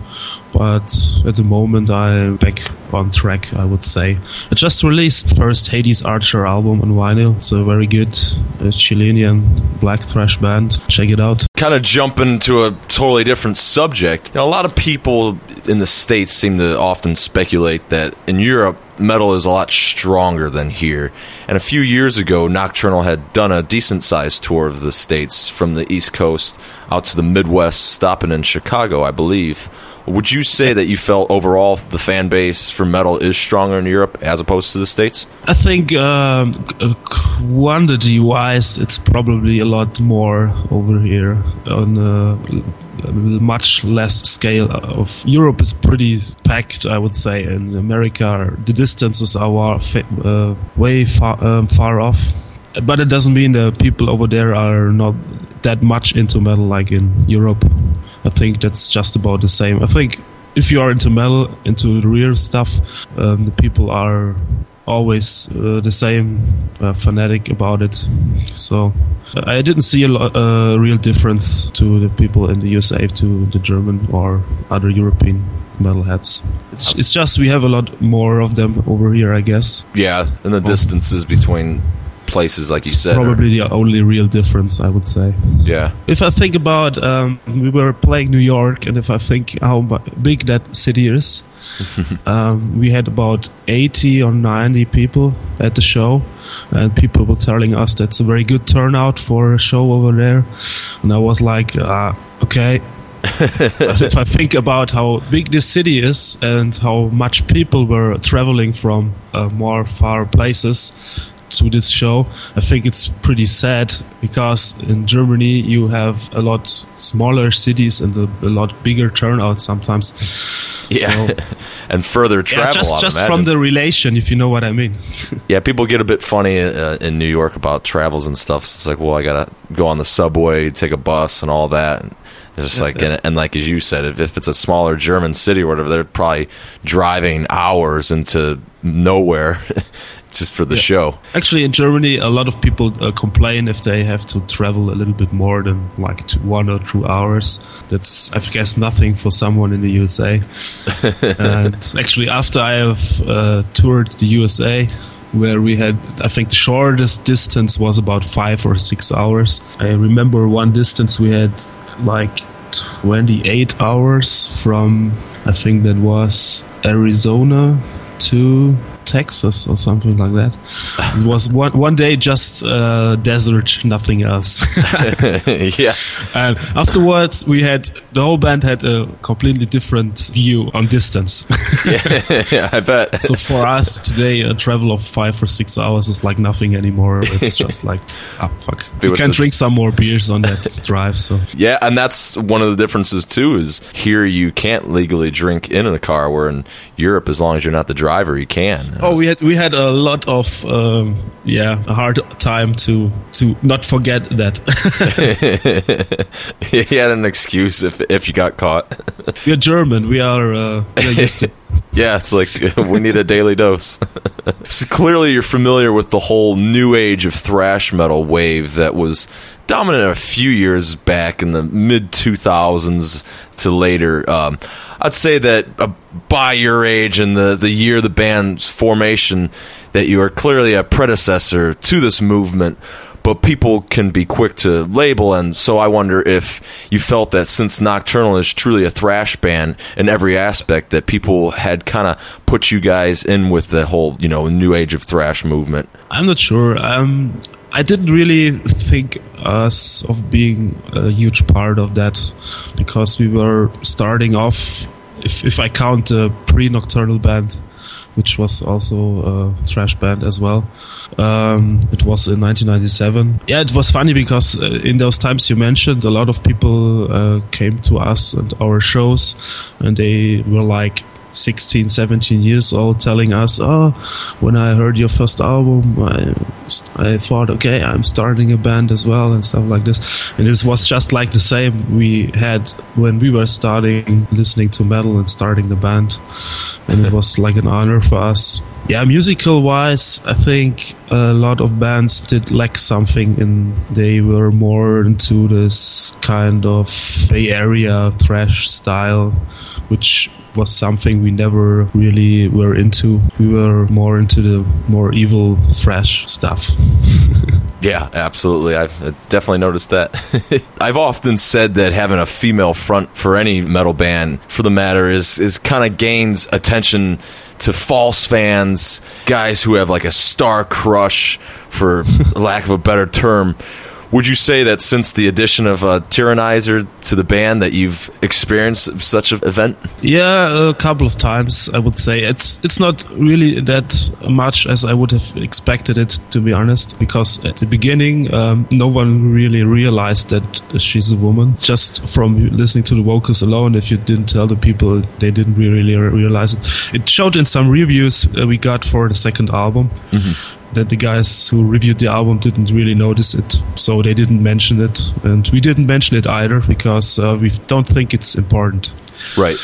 but at the moment I'm back on track, I would say. I just released first Hades Archer album on vinyl. It's a very good uh, Chilean black thrash band. Check it out. Kind of jumping to a totally different subject. You know, a lot of people in the States seem to often speculate that in Europe, metal is a lot stronger than here. And a few years ago, Nocturnal had done a decent sized tour of the States from the East Coast out to the Midwest, stopping in Chicago, I believe. Would you say that you felt overall the fan base for metal is stronger in Europe as opposed to the States? I think um, quantity wise, it's probably a lot more over here on a much less scale of Europe is pretty packed, I would say. In America, the distances are uh, way far, um, far off. But it doesn't mean the people over there are not that much into metal like in Europe. I think that's just about the same. I think if you are into metal, into real stuff, um, the people are always uh, the same uh, fanatic about it. So I didn't see a lo- uh, real difference to the people in the USA to the German or other European metalheads. It's it's just we have a lot more of them over here, I guess. Yeah, and the distances between places, like you said. are- Probably the only real difference, I would say. yeah. If I think about, um, we were playing New York, and if I think how big that city is, um, we had about 80 or 90 people at the show, and people were telling us that's a very good turnout for a show over there. And I was like, uh, okay. if I think about how big this city is and how much people were traveling from uh, more far places to this show, I think it's pretty sad because in Germany you have a lot smaller cities and a, a lot bigger turnout sometimes. Yeah. So- and further Yeah, travel. just just from the relation, if you know what I mean. Yeah, people get a bit funny uh, in New York about travels and stuff. It's like, well, I gotta go on the subway, take a bus, and all that. And it's just like, and, and like as you said, if, if it's a smaller German city or whatever, they're probably driving hours into nowhere just for the show. Actually, in Germany, a lot of people uh, complain if they have to travel a little bit more than like two, one or two hours. That's, I guess, nothing for someone in the USA. and actually, after I have uh, toured the USA, where we had, I think the shortest distance was about five or six hours. I remember one distance we had like 28 hours from, I think that was Arizona to Texas or something like that. It was one one day just uh, desert, nothing else. yeah, and afterwards, we had the whole band had a completely different view on distance. yeah, I bet. so for us today, a travel of five or six hours is like nothing anymore. It's just like, ah, fuck. Be We can drink some more beers on that drive. So Yeah, and that's one of the differences too. Is here you can't legally drink in a car, where in Europe, as long as you're not the driver, you can. Oh, we had we had a lot of um, yeah a hard time to to not forget that he had an excuse if if you got caught. we're German. We are uh, we are used to. Yeah, it's like we need a daily dose. so clearly, you're familiar with the whole new age of thrash metal wave that was dominant a few years back in the mid 2000s to later. Um, I'd say that uh, by your age and the, the year the band's formation, that you are clearly a predecessor to this movement but people can be quick to label and so i wonder if you felt that since nocturnal is truly a thrash band in every aspect that people had kind of put you guys in with the whole you know new age of thrash movement I'm not sure. Um, I didn't really think us of being a huge part of that because we were starting off. If if I count the pre-nocturnal band, which was also a thrash band as well, um, it was in 1997. Yeah, it was funny because uh, in those times you mentioned, a lot of people uh, came to us and our shows, and they were like 16, 17 years old telling us, oh, when I heard your first album, I, I thought, okay, I'm starting a band as well and stuff like this. And this was just like the same we had when we were starting listening to metal and starting the band. And it was like an honor for us. Yeah, musical wise, I think a lot of bands did lack something and they were more into this kind of Bay Area thrash style, which was something we never really were into. We were more into the more evil thrash stuff. yeah absolutely i've definitely noticed that i've often said that having a female front for any metal band for the matter is is kind of gains attention to false fans guys who have like a star crush for lack of a better term would you say that since the addition of uh, Tyrannizer to the band that you've experienced such an event? Yeah, a couple of times I would say it's it's not really that much as I would have expected it to be honest. Because at the beginning, um, no one really realized that she's a woman. Just from listening to the vocals alone, if you didn't tell the people, they didn't really realize it. It showed in some reviews uh, we got for the second album. That the guys who reviewed the album didn't really notice it, so they didn't mention it, and we didn't mention it either because uh, we don't think it's important. Right.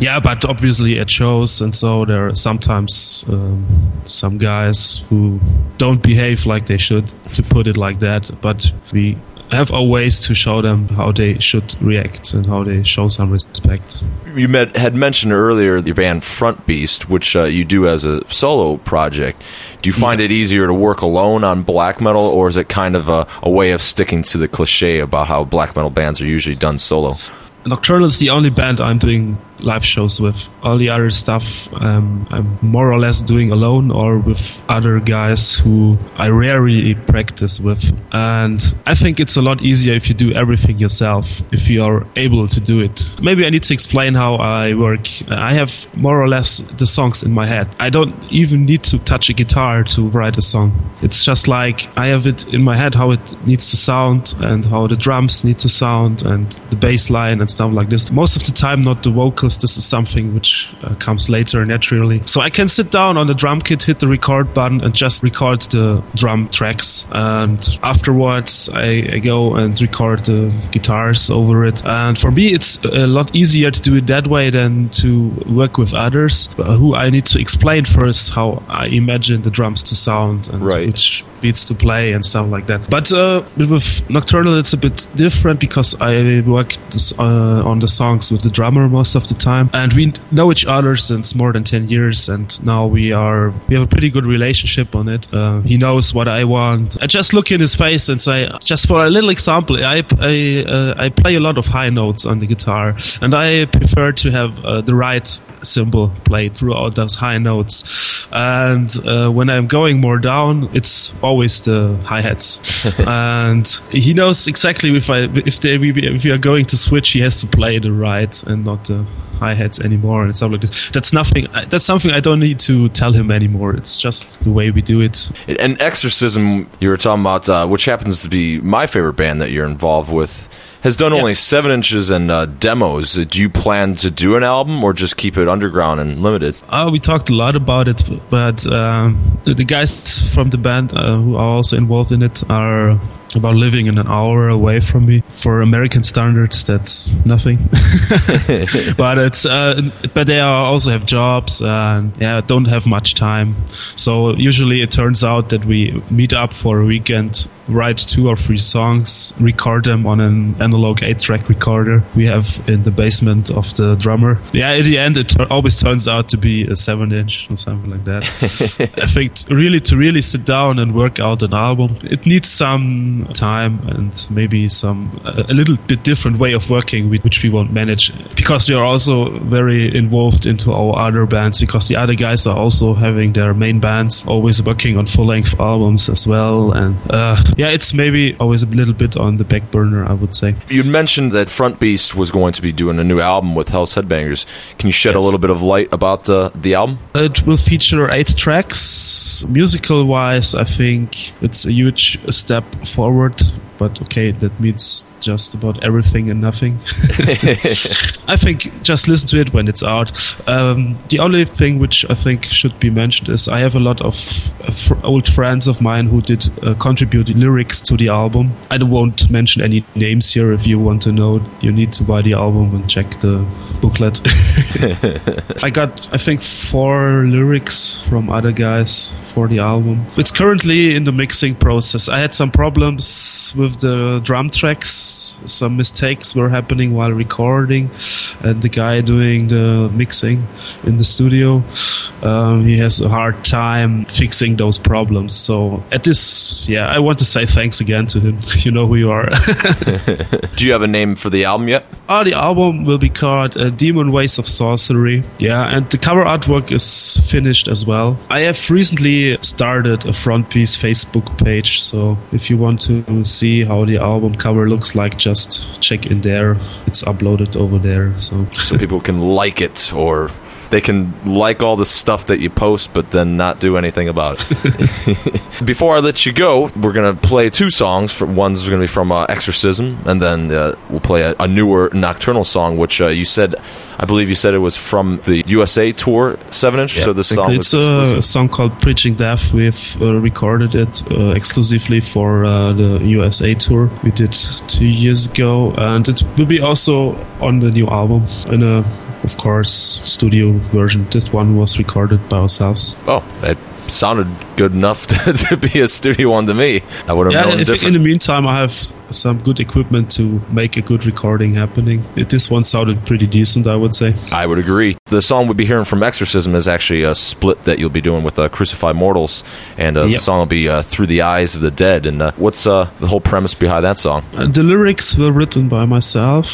Yeah, but obviously at shows, and so there are sometimes um, some guys who don't behave like they should, to put it like that. But we have our ways to show them how they should react and how they show some respect. You met, had mentioned earlier your band Front Beast, which uh, you do as a solo project. Do you find it easier to work alone on black metal, or is it kind of a, a way of sticking to the cliche about how black metal bands are usually done solo? Nocturnal is the only band I'm doing live shows with. All the other stuff um, I'm more or less doing alone or with other guys who I rarely practice with. And I think it's a lot easier if you do everything yourself, if you are able to do it. Maybe I need to explain how I work. I have more or less the songs in my head. I don't even need to touch a guitar to write a song. It's just like I have it in my head how it needs to sound and how the drums need to sound and the bass line and stuff like this. Most of the time, not the vocals this is something which uh, comes later naturally. So I can sit down on the drum kit, hit the record button, and just record the drum tracks. And afterwards, I, I go and record the guitars over it. And for me, it's a lot easier to do it that way than to work with others who I need to explain first how I imagine the drums to sound and Right. which beats to play and stuff like that. But uh, with Nocturnal, it's a bit different because I work this, uh, on the songs with the drummer most of the time, and we know each other since more than ten years, and now we are we have a pretty good relationship on it. Uh, he knows what I want. I just look in his face and say, just for a little example, I I, uh, I play a lot of high notes on the guitar, and I prefer to have uh, the ride cymbal played throughout those high notes. And uh, when I'm going more down, it's always the hi hats. and he knows exactly if I if they if we are going to switch, he has to play the ride and not the hi hats anymore and stuff like this. That's nothing. That's something I don't need to tell him anymore. It's just the way we do it. And Exorcism, you were talking about, uh, which happens to be my favorite band that you're involved with, has done only seven inches and uh, demos. Do you plan to do an album or just keep it underground and limited? Uh, we talked a lot about it, but um, the guys from the band uh, who are also involved in it are about living in an hour away from me. For American standards, that's nothing. but it's uh, but they are also have jobs and yeah don't have much time. So usually it turns out that we meet up for a weekend, write two or three songs, record them on an analog eight-track recorder we have in the basement of the drummer. Yeah, in the end it tur- always turns out to be a seven-inch or something like that. I think t- really to really sit down and work out an album, it needs some time and maybe some a little bit different way of working which we won't manage because we are also very involved into our other bands because the other guys are also having their main bands always working on full-length albums as well and uh, yeah it's maybe always a little bit on the back burner I would say You mentioned that Front Beast was going to be doing a new album with Hells Headbangers. Can you shed a little bit of light about the, the album? It will feature eight tracks. Musical wise, I think it's a huge step forward. But okay, that means just about everything and nothing. I think just listen to it when it's out. Um, the only thing which I think should be mentioned is I have a lot of uh, fr- old friends of mine who did uh, contribute lyrics to the album. I won't mention any names here. If you want to know, you need to buy the album and check the booklet. I got, I think, four lyrics from other guys for the album. It's currently in the mixing process. I had some problems with the drum tracks. Some mistakes were happening while recording, and the guy doing the mixing in the studio, um, he has a hard time fixing those problems. So at this, yeah, I want to say thanks again to him. You know who you are. Do you have a name for the album yet? Oh, the album will be called uh, Demon Ways of Sorcery. Yeah, and the cover artwork is finished as well. I have recently started a Front Beast Facebook page, so if you want to see how the album cover looks like, just check in there. It's uploaded over there. So So people can like it or they can like all the stuff that you post but then not do anything about it. Before I let you go, we're going to play two songs. For, one's going to be from uh, Exorcism and then uh, we'll play a, a newer Nocturnal song which uh, you said I believe you said it was from the USA tour 7 inch Yeah. so this song it's was a song called Preaching Death. We've uh, recorded it uh, exclusively for uh, the USA tour we did two years ago, and it will be also on the new album in a, of course, studio version. This one was recorded by ourselves. Oh, it sounded good enough to, to be a studio one to me. I would have Yeah, known think in the meantime, I have some good equipment to make a good recording happening. It, this one sounded pretty decent, I would say. I would agree. The song we'll be hearing from Exorcism is actually a split that you'll be doing with uh, Crucified Mortals, and uh, Yep. the song will be uh, Through the Eyes of the Dead. And uh, what's uh, the whole premise behind that song? Uh, the lyrics were written by myself.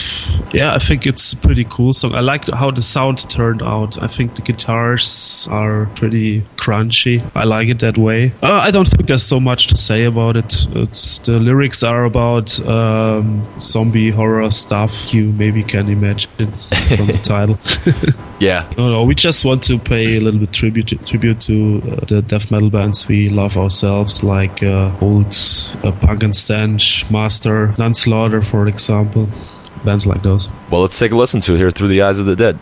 Yeah, I think it's a pretty cool song. I like how the sound turned out. I think the guitars are pretty crunchy. I like it that way. Uh, I don't think there's so much to say about it. It's, the lyrics are about um, zombie horror stuff you maybe can imagine from the title. Yeah. No, no, we just want to pay a little bit tribute tribute to uh, the death metal bands we love ourselves, like uh, old uh, Pungent Stench, Master, Nunslaughter, for example. Bands like those. Well, let's take a listen to here Through the Eyes of the Dead.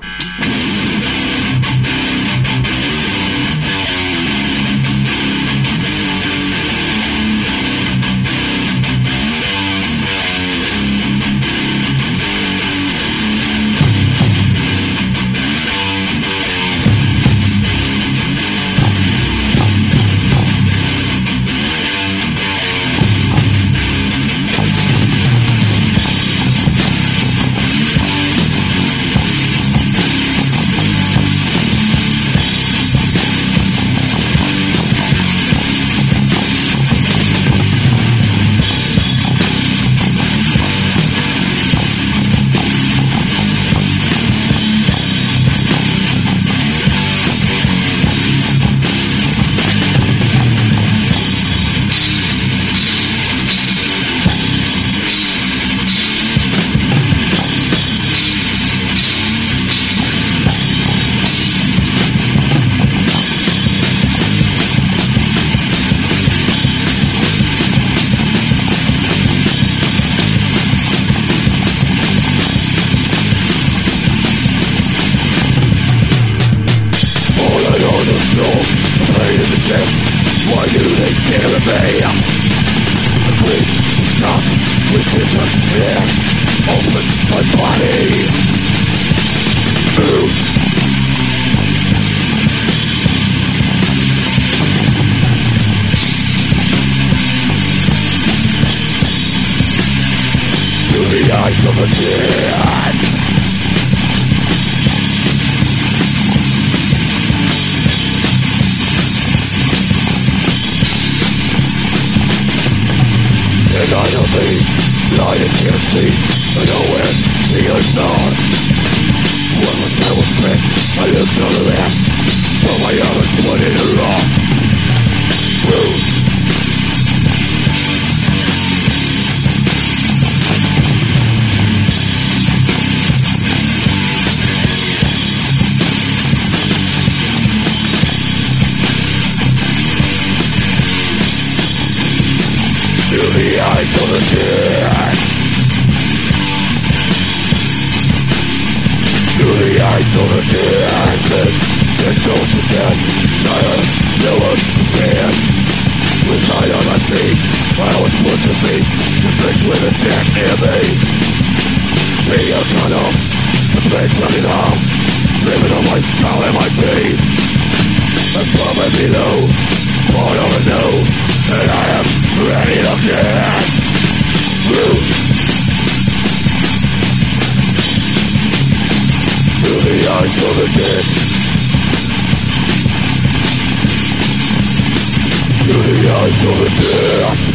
The eyes of the dead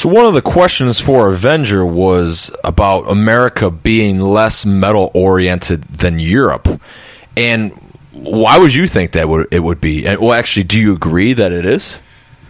So one of the questions for Avenger was about America being less metal oriented than Europe, and why would you think that would it would be? And, well, actually, do you agree that it is?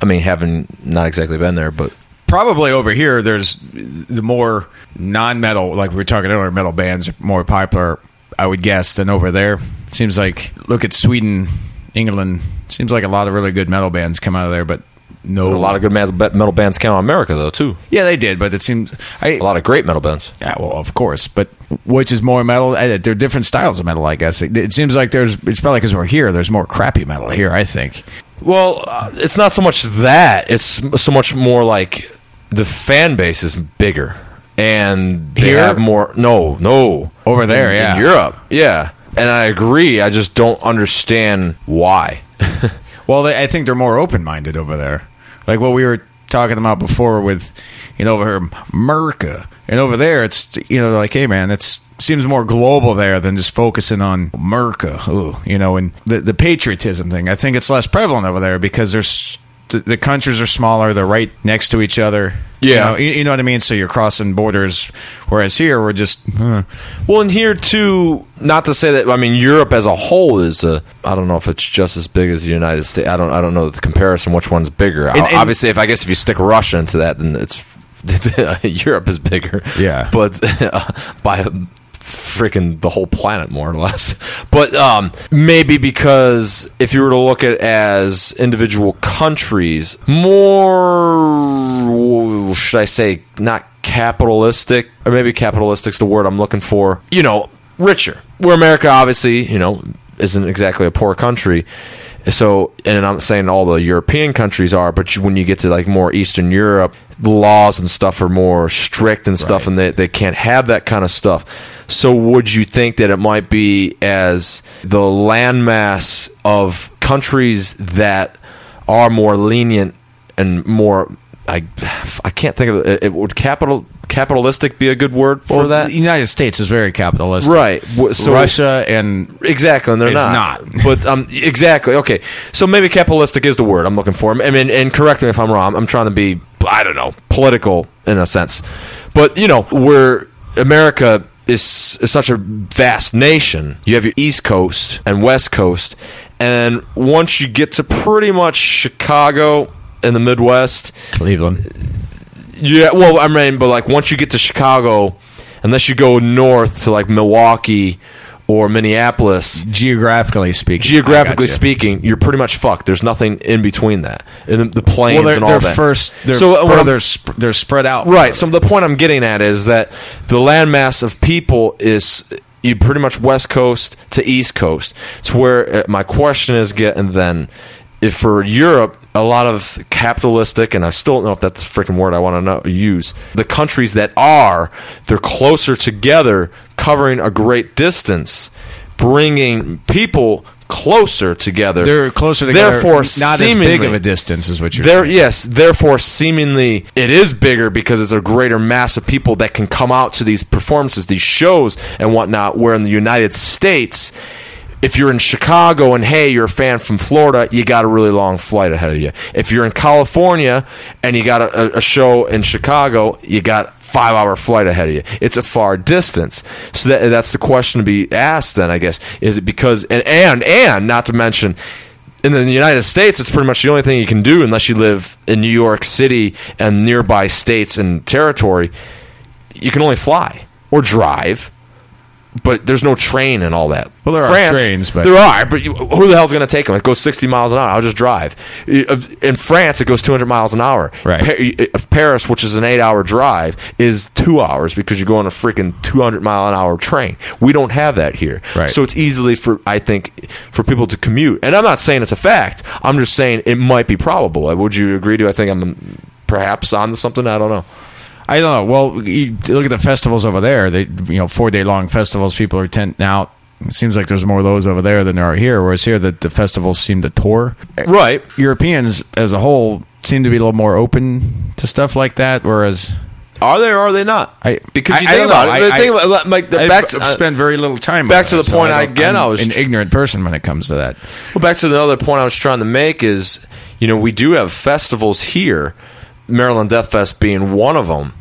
I mean, having not exactly been there, but Probably over here, there's the more non-metal, like we were talking earlier, metal bands are more popular, I would guess, than over there. Seems like look at Sweden, England. Seems like a lot of really good metal bands come out of there, but no, a lot of good metal metal bands came out of America though too. yeah, they did, but it seems I, A lot of great metal bands. Yeah, well, of course, but which is more metal? Uh, There are different styles of metal, I guess. It, it seems like there's. It's probably because we're here. There's more crappy metal here. I think. Well, uh, it's not so much that; it's so much more like the fan base is bigger, and they Here? have more. No, no, Over there, In- yeah. in Europe, yeah. And I agree. I just don't understand why. Well, they, I think they're more open minded over there. Like what we were talking about before with, you know, over here, America, and over there, it's you know, like, hey, man, it's seems more global there than just focusing on America. Ooh, you know, and the the patriotism thing. I think it's less prevalent over there because there's. The, countries are smaller; they're right next to each other. Yeah. you know, you, you know what I mean. So you're crossing borders, whereas here we're just huh. Well, and here too, not to say that I mean Europe as a whole is a. I don't know if it's just as big as the United States. I don't. I don't know the comparison. Which one's bigger? And- and- Obviously, if I guess if you stick Russia into that, then it's, Europe is bigger. Yeah. but uh, by a freaking the whole planet more or less. But um, maybe because if you were to look at as individual countries, more should I say not capitalistic or maybe capitalistic's the word I'm looking for. You know, richer. Where America obviously, you know, isn't exactly a poor country. So, and I'm not saying all the European countries are, but you, when you get to like more Eastern Europe, the laws and stuff are more strict and stuff, Right. and they, they can't have that kind of stuff. So, would you think that it might be as the landmass of countries that are more lenient and more? I I can't think of it. it would capital capitalistic be a good word for Well, that? The United States is very capitalistic, Right. So Russia and Exactly, and they're not. not. But um, exactly. Okay, so maybe capitalistic is the word I'm looking for. I mean, and correct me if I'm wrong. I'm trying to be, I don't know, political in a sense. But you know, where America is, is such a vast nation, you have your East Coast and West Coast, and once you get to pretty much Chicago in the Midwest, Cleveland. yeah, well, I mean, but like once you get to Chicago, unless you go north to like Milwaukee or Minneapolis, Geographically speaking, geographically speaking, you're pretty much fucked. There's nothing in between that, and the, the plains well, and all that. first. They're So, uh, further. Sp- they're spread out. Right. So the point I'm getting at is that the landmass of people is you pretty much west coast to east coast. It's where uh, my question is getting then if for Europe a lot of capitalistic and I still don't know if that's the freaking word I want to know, use the countries that are they're closer together covering a great distance bringing people closer together They're closer together. therefore not as big of a distance as what you're. there, saying. yes. Therefore, seemingly, it is bigger because it's a greater mass of people that can come out to these performances, these shows, and whatnot. Where in the United States, if you're in Chicago and hey, you're a fan from Florida, you got a really long flight ahead of you. If you're in California and you got a, a show in Chicago, you got five hour flight ahead of you. It's a far distance. So that, that's the question to be asked. Then I guess is it because and and and not to mention in the United States, it's pretty much the only thing you can do unless you live in New York City and nearby states and territory. You can only fly or drive, but there's no train and all that. Well, there are trains, but- there are. But you, who the hell's going to take them? It goes 60 miles an hour. I'll just drive. Uh, in France, it goes 200 miles an hour. Right. Pa- uh, Paris, which is an eight-hour drive, is two hours because you go on a freaking 200 mile an hour train. We don't have that here. Right. So it's easily for I think for people to commute. And I'm not saying it's a fact. I'm just saying it might be probable. Would you agree to? I think I'm perhaps onto something. I don't know. I don't know. Well, you look at the festivals over there. They, you know, four day long festivals. People are tenting out. It seems like there's more of those over there than there are here. Whereas here, the, the festivals seem to tour. Right. Europeans as a whole seem to be a little more open to stuff like that. Whereas Are they or are they not? I because you I- I think don't about know. it. I- think about like the I've, back to, I've spent very little time. back to the so point I I- again, I'm I was an ignorant person when it comes to that. Well, back to the other point I was trying to make is, you know, we do have festivals here Maryland Death Fest being one of them,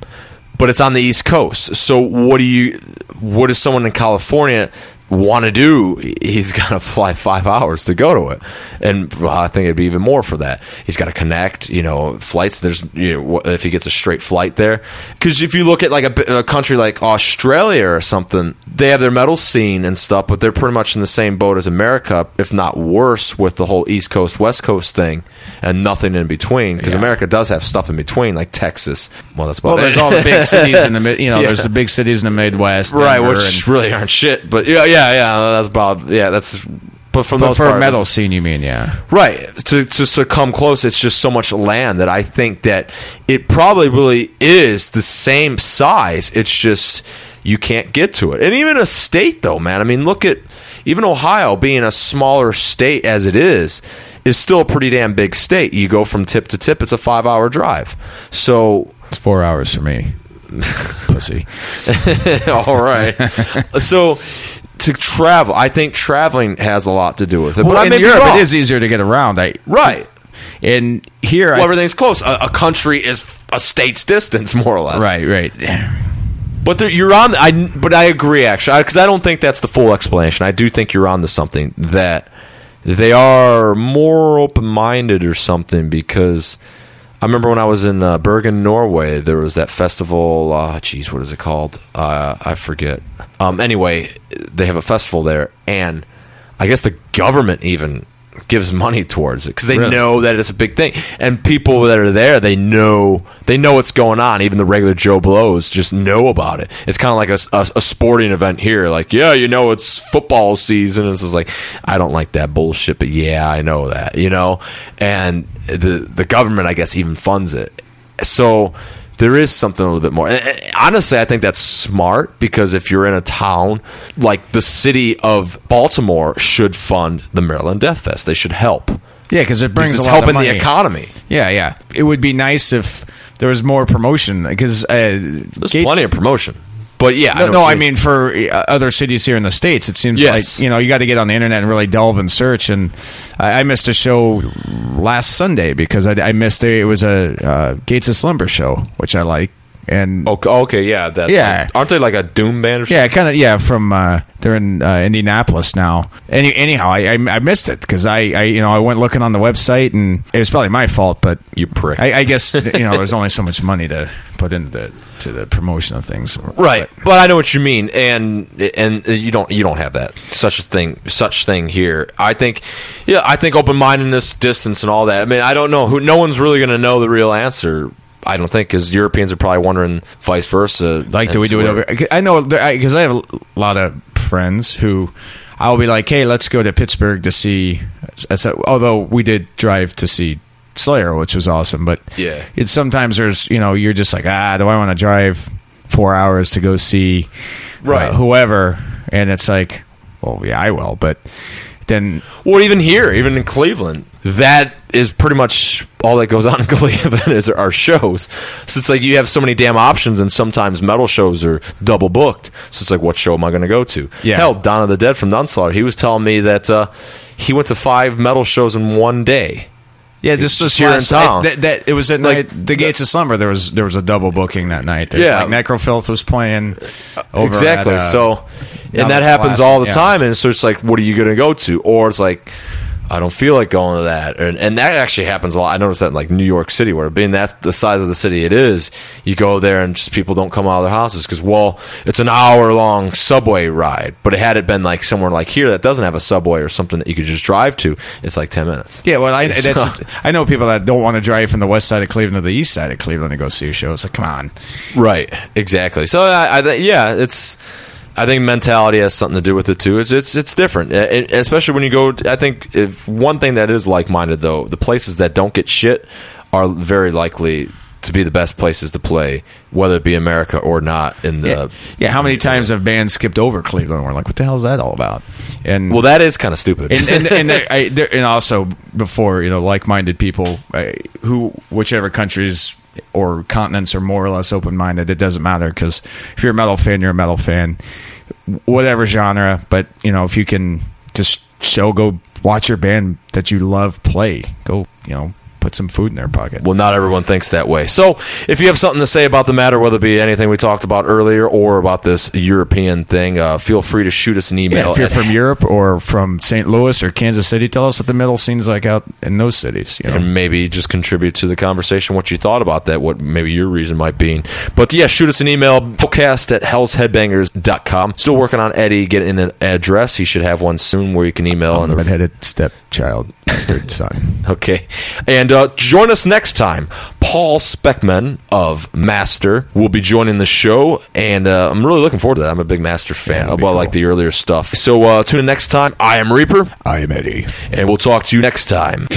but it's on the East Coast. So what do you? What does someone in California want to do? He's got to fly five hours to go to it, and well, I think it'd be even more for that. He's got to connect. You know, flights. There's you know if he gets a straight flight there, because if you look at like a, a country like Australia or something, they have their metal scene and stuff, but they're pretty much in the same boat as America, if not worse, with the whole East Coast West Coast thing and nothing in between. Because Yeah. America does have stuff in between, like Texas. Well, that's about Well, there's all the big cities in the. You know, Yeah. there's the big cities in the Midwest, right, Denver, which and- really aren't shit. But yeah, yeah, yeah. yeah, That's about yeah. That's but from the but for part, a metal scene, you mean? Yeah. Right. To just to come close, it's just so much land that I think that it probably really is the same size. It's just you can't get to it. And even a state though, man. I mean, look at even Ohio being a smaller state as it is is still a pretty damn big state. You go from tip to tip, it's a 5-hour drive. So It's four hours for me. Pussy. all right. so to travel, I think traveling has a lot to do with it. Well, but I in Europe, it is easier to get around. I right. and here, Well, I, everything's close. A, a country is a state's distance, more or less. right, right. But there, you're on. I but I agree actually because I don't think that's the full explanation. I do think you're on to something that they are more open minded or something because. I remember when I was in uh, Bergen, Norway, there was that festival. Uh, geez, what is it called? Uh, I forget. Um, anyway, they have a festival there, and I guess the government even gives money towards it because they Really? know that it's a big thing, and people that are there, they know they know what's going on. Even the regular Joe Blows just know about it. It's kind of like a, a, a sporting event here. Like, yeah, you know, it's football season. And it's just like I don't like that bullshit, but yeah, I know that, you know. And the the government, I guess, even funds it. So there is something a little bit more. And, honestly, I think that's smart because if you're in a town like the city of Baltimore, should fund the Maryland Death Fest. They should help. Yeah, because it brings Because it's a lot helping of money. the economy. Yeah, yeah. It would be nice if there was more promotion because uh, There's Gate- plenty of promotion. But yeah, No, know no, I mean for uh, other cities here in the states, it seems Yes. like you know you got to get on the internet and really delve and search. And I, I missed a show last Sunday because I, I missed a, it was a uh, Gates of Slumber show, which I like. And Okay, okay, yeah, that. Yeah. aren't they like a doom band or something? yeah, kind of yeah. From uh, they're in uh, Indianapolis now. Any, anyhow, I, I, I missed it because I, I you know I went looking on the website and it was probably my fault, but You prick. I, I guess you know there's only so much money to put into the to the promotion of things. Right, but I know what you mean, and and you don't you don't have that such a thing such thing here. I think, yeah, I think open mindedness, distance, and all that. I mean, I don't know who. No one's really going to know the real answer. I don't think because Europeans are probably wondering vice versa. Like, do we do it over? I know because I have a lot of friends who I'll be like, "Hey, let's go to Pittsburgh to see." Although we did drive to see Slayer, which was awesome, but Yeah. it's sometimes there's you know you're just like, ah, do I want to drive four hours to go see uh, Right. whoever? And it's like, well, yeah, I will, but then Well, even here, even in Cleveland, that is pretty much all that goes on in Cleveland is our shows. So it's like you have so many damn options, and sometimes metal shows are double booked. So it's like, what show am I going to go to? Yeah. Hell, Don of the Dead from Nunslaughter, he was telling me that uh, he went to five metal shows in one day. Yeah, It's this here in town. That, that it was at Like, night. The Gates of Slumber. There was there was a double booking that night. There, Yeah. like Necrofilth was playing. Over exactly. at, uh, so, and that happens classic, all the yeah. time. And so it's like, what are you going to go to? Or it's like, I don't feel like going to that. And, and that actually happens a lot. I noticed that in like New York City, where being that the size of the city it is, you go there and just people don't come out of their houses because, well, it's an hour long subway ride. But had it been like somewhere like here that doesn't have a subway or something that you could just drive to, it's like 10 minutes. Yeah, well, I that's, I know people that don't want to drive from the west side of Cleveland to the east side of Cleveland to go see a show. It's like, come on. Right. Exactly. So I, I yeah, it's. I think mentality has something to do with it too. It's it's it's different, it- especially when you go. I think if one thing that is like minded though, the places that don't get shit are very likely to be the best places to play, whether it be America or not. In the Yeah, yeah. How many times have bands skipped over Cleveland? We're like, what the hell is that all about? And well, that is kind of stupid. and and and, there, I, there, and also before you know like-minded people who whichever countries or continents are more or less open-minded it doesn't matter because if you're a metal fan you're a metal fan whatever genre but you know if you can just show go watch your band that you love play. Go you know put some food in their pocket. Well, not everyone thinks that way. So, if you have something to say about the matter, whether it be anything we talked about earlier or about this European thing, uh, feel free to shoot us an email. Yeah, if you're at- from Europe or from St. Louis or Kansas City, tell us what the middle scene's like out in those cities. You know? and maybe just contribute to the conversation what you thought about that, what maybe your reason might be. But yeah, shoot us an email, podcast at hellsheadbangers.com. Still working on Eddie getting an address. He should have one soon where you can email. And the redheaded stepchild, bastard son. Okay. And uh, join us next time. Paul Speckmann of Master will be joining the show, and uh, I'm really looking forward to that. I'm a big Master fan. be well, I like the earlier stuff. So uh, tune in next time. I am Reaper, I am Eddie. and we'll talk to you next time.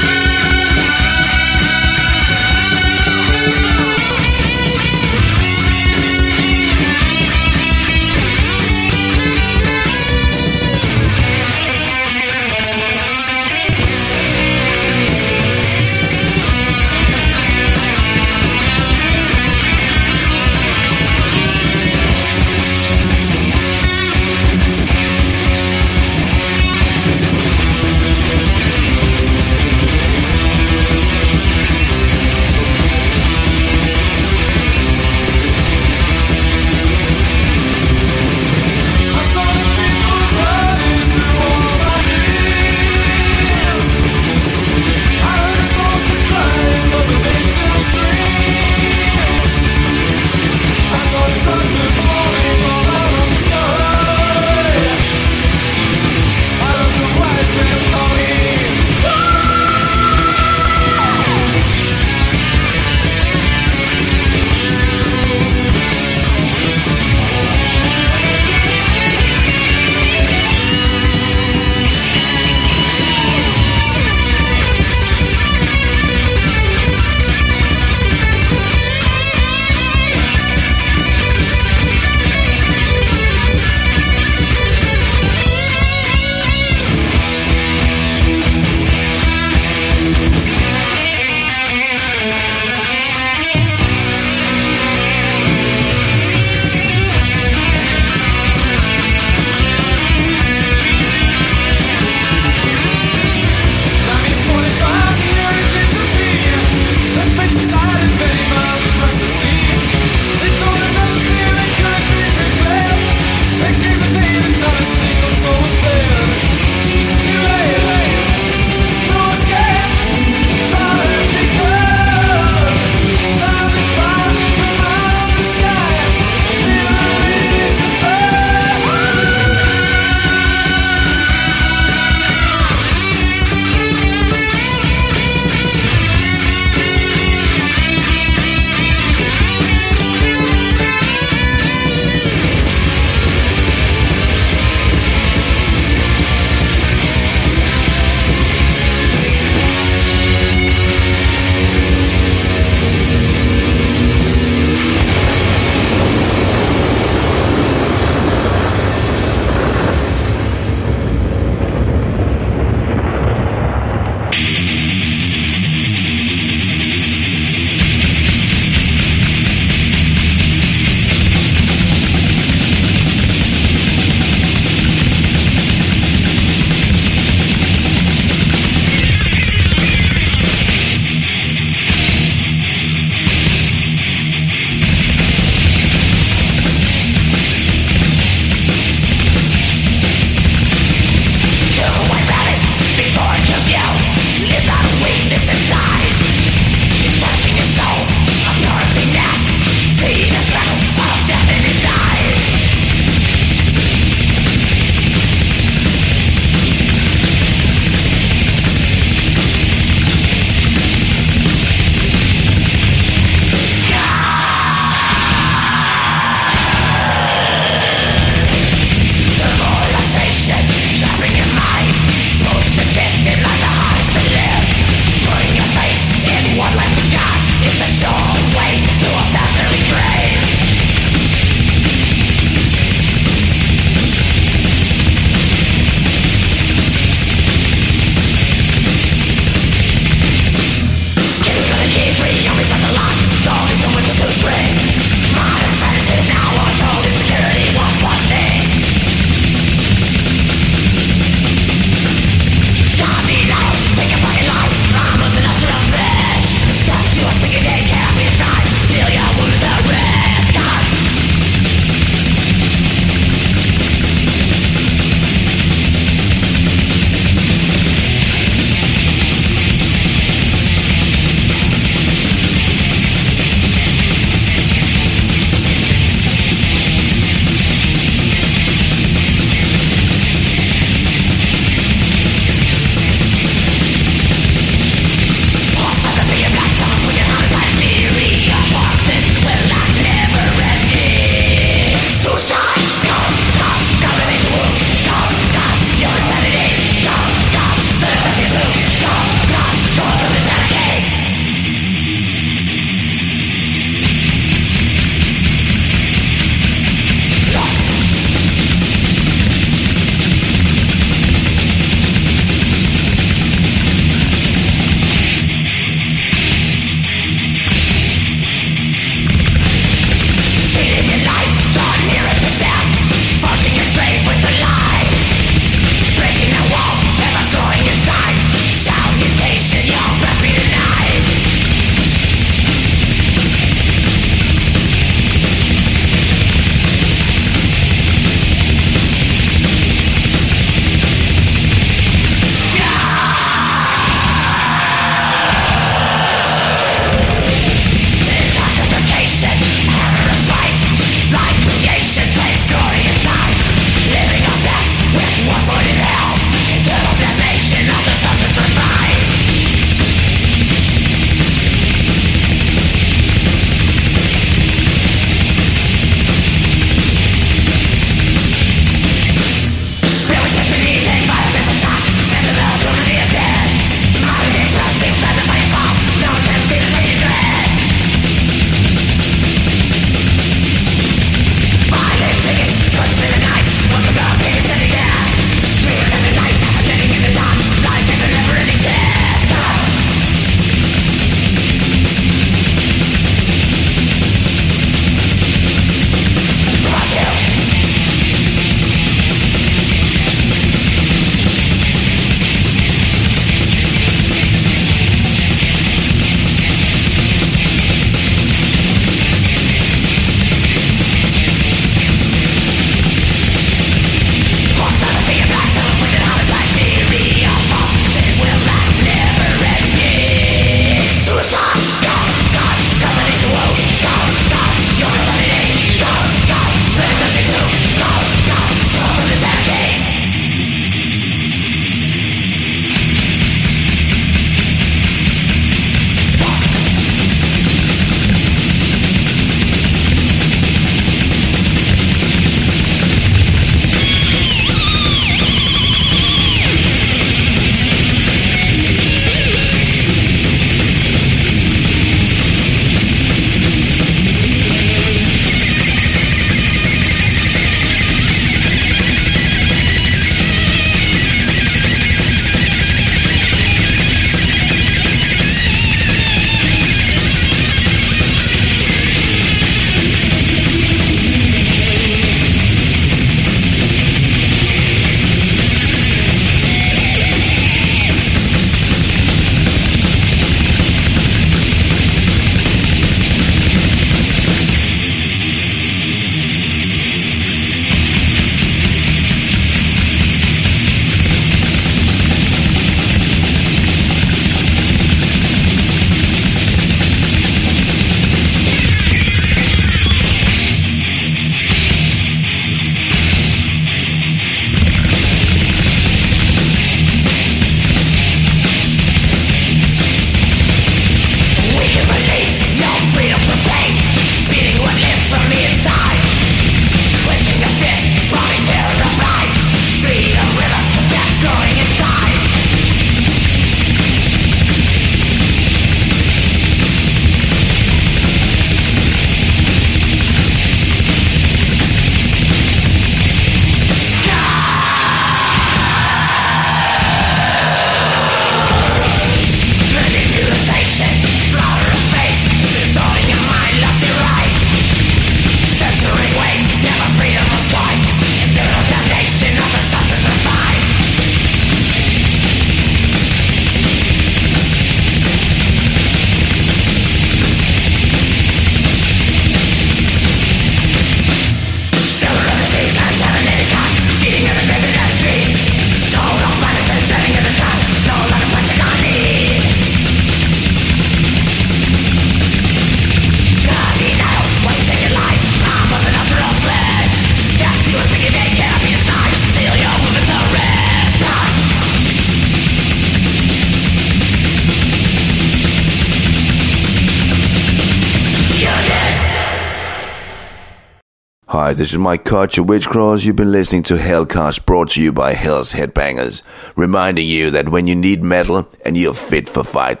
This is Mike Koch of Witchcross. You've been listening to Hellcast brought to you by Hells Headbangers, reminding you that when you need metal and you're fit for fight,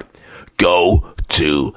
go to.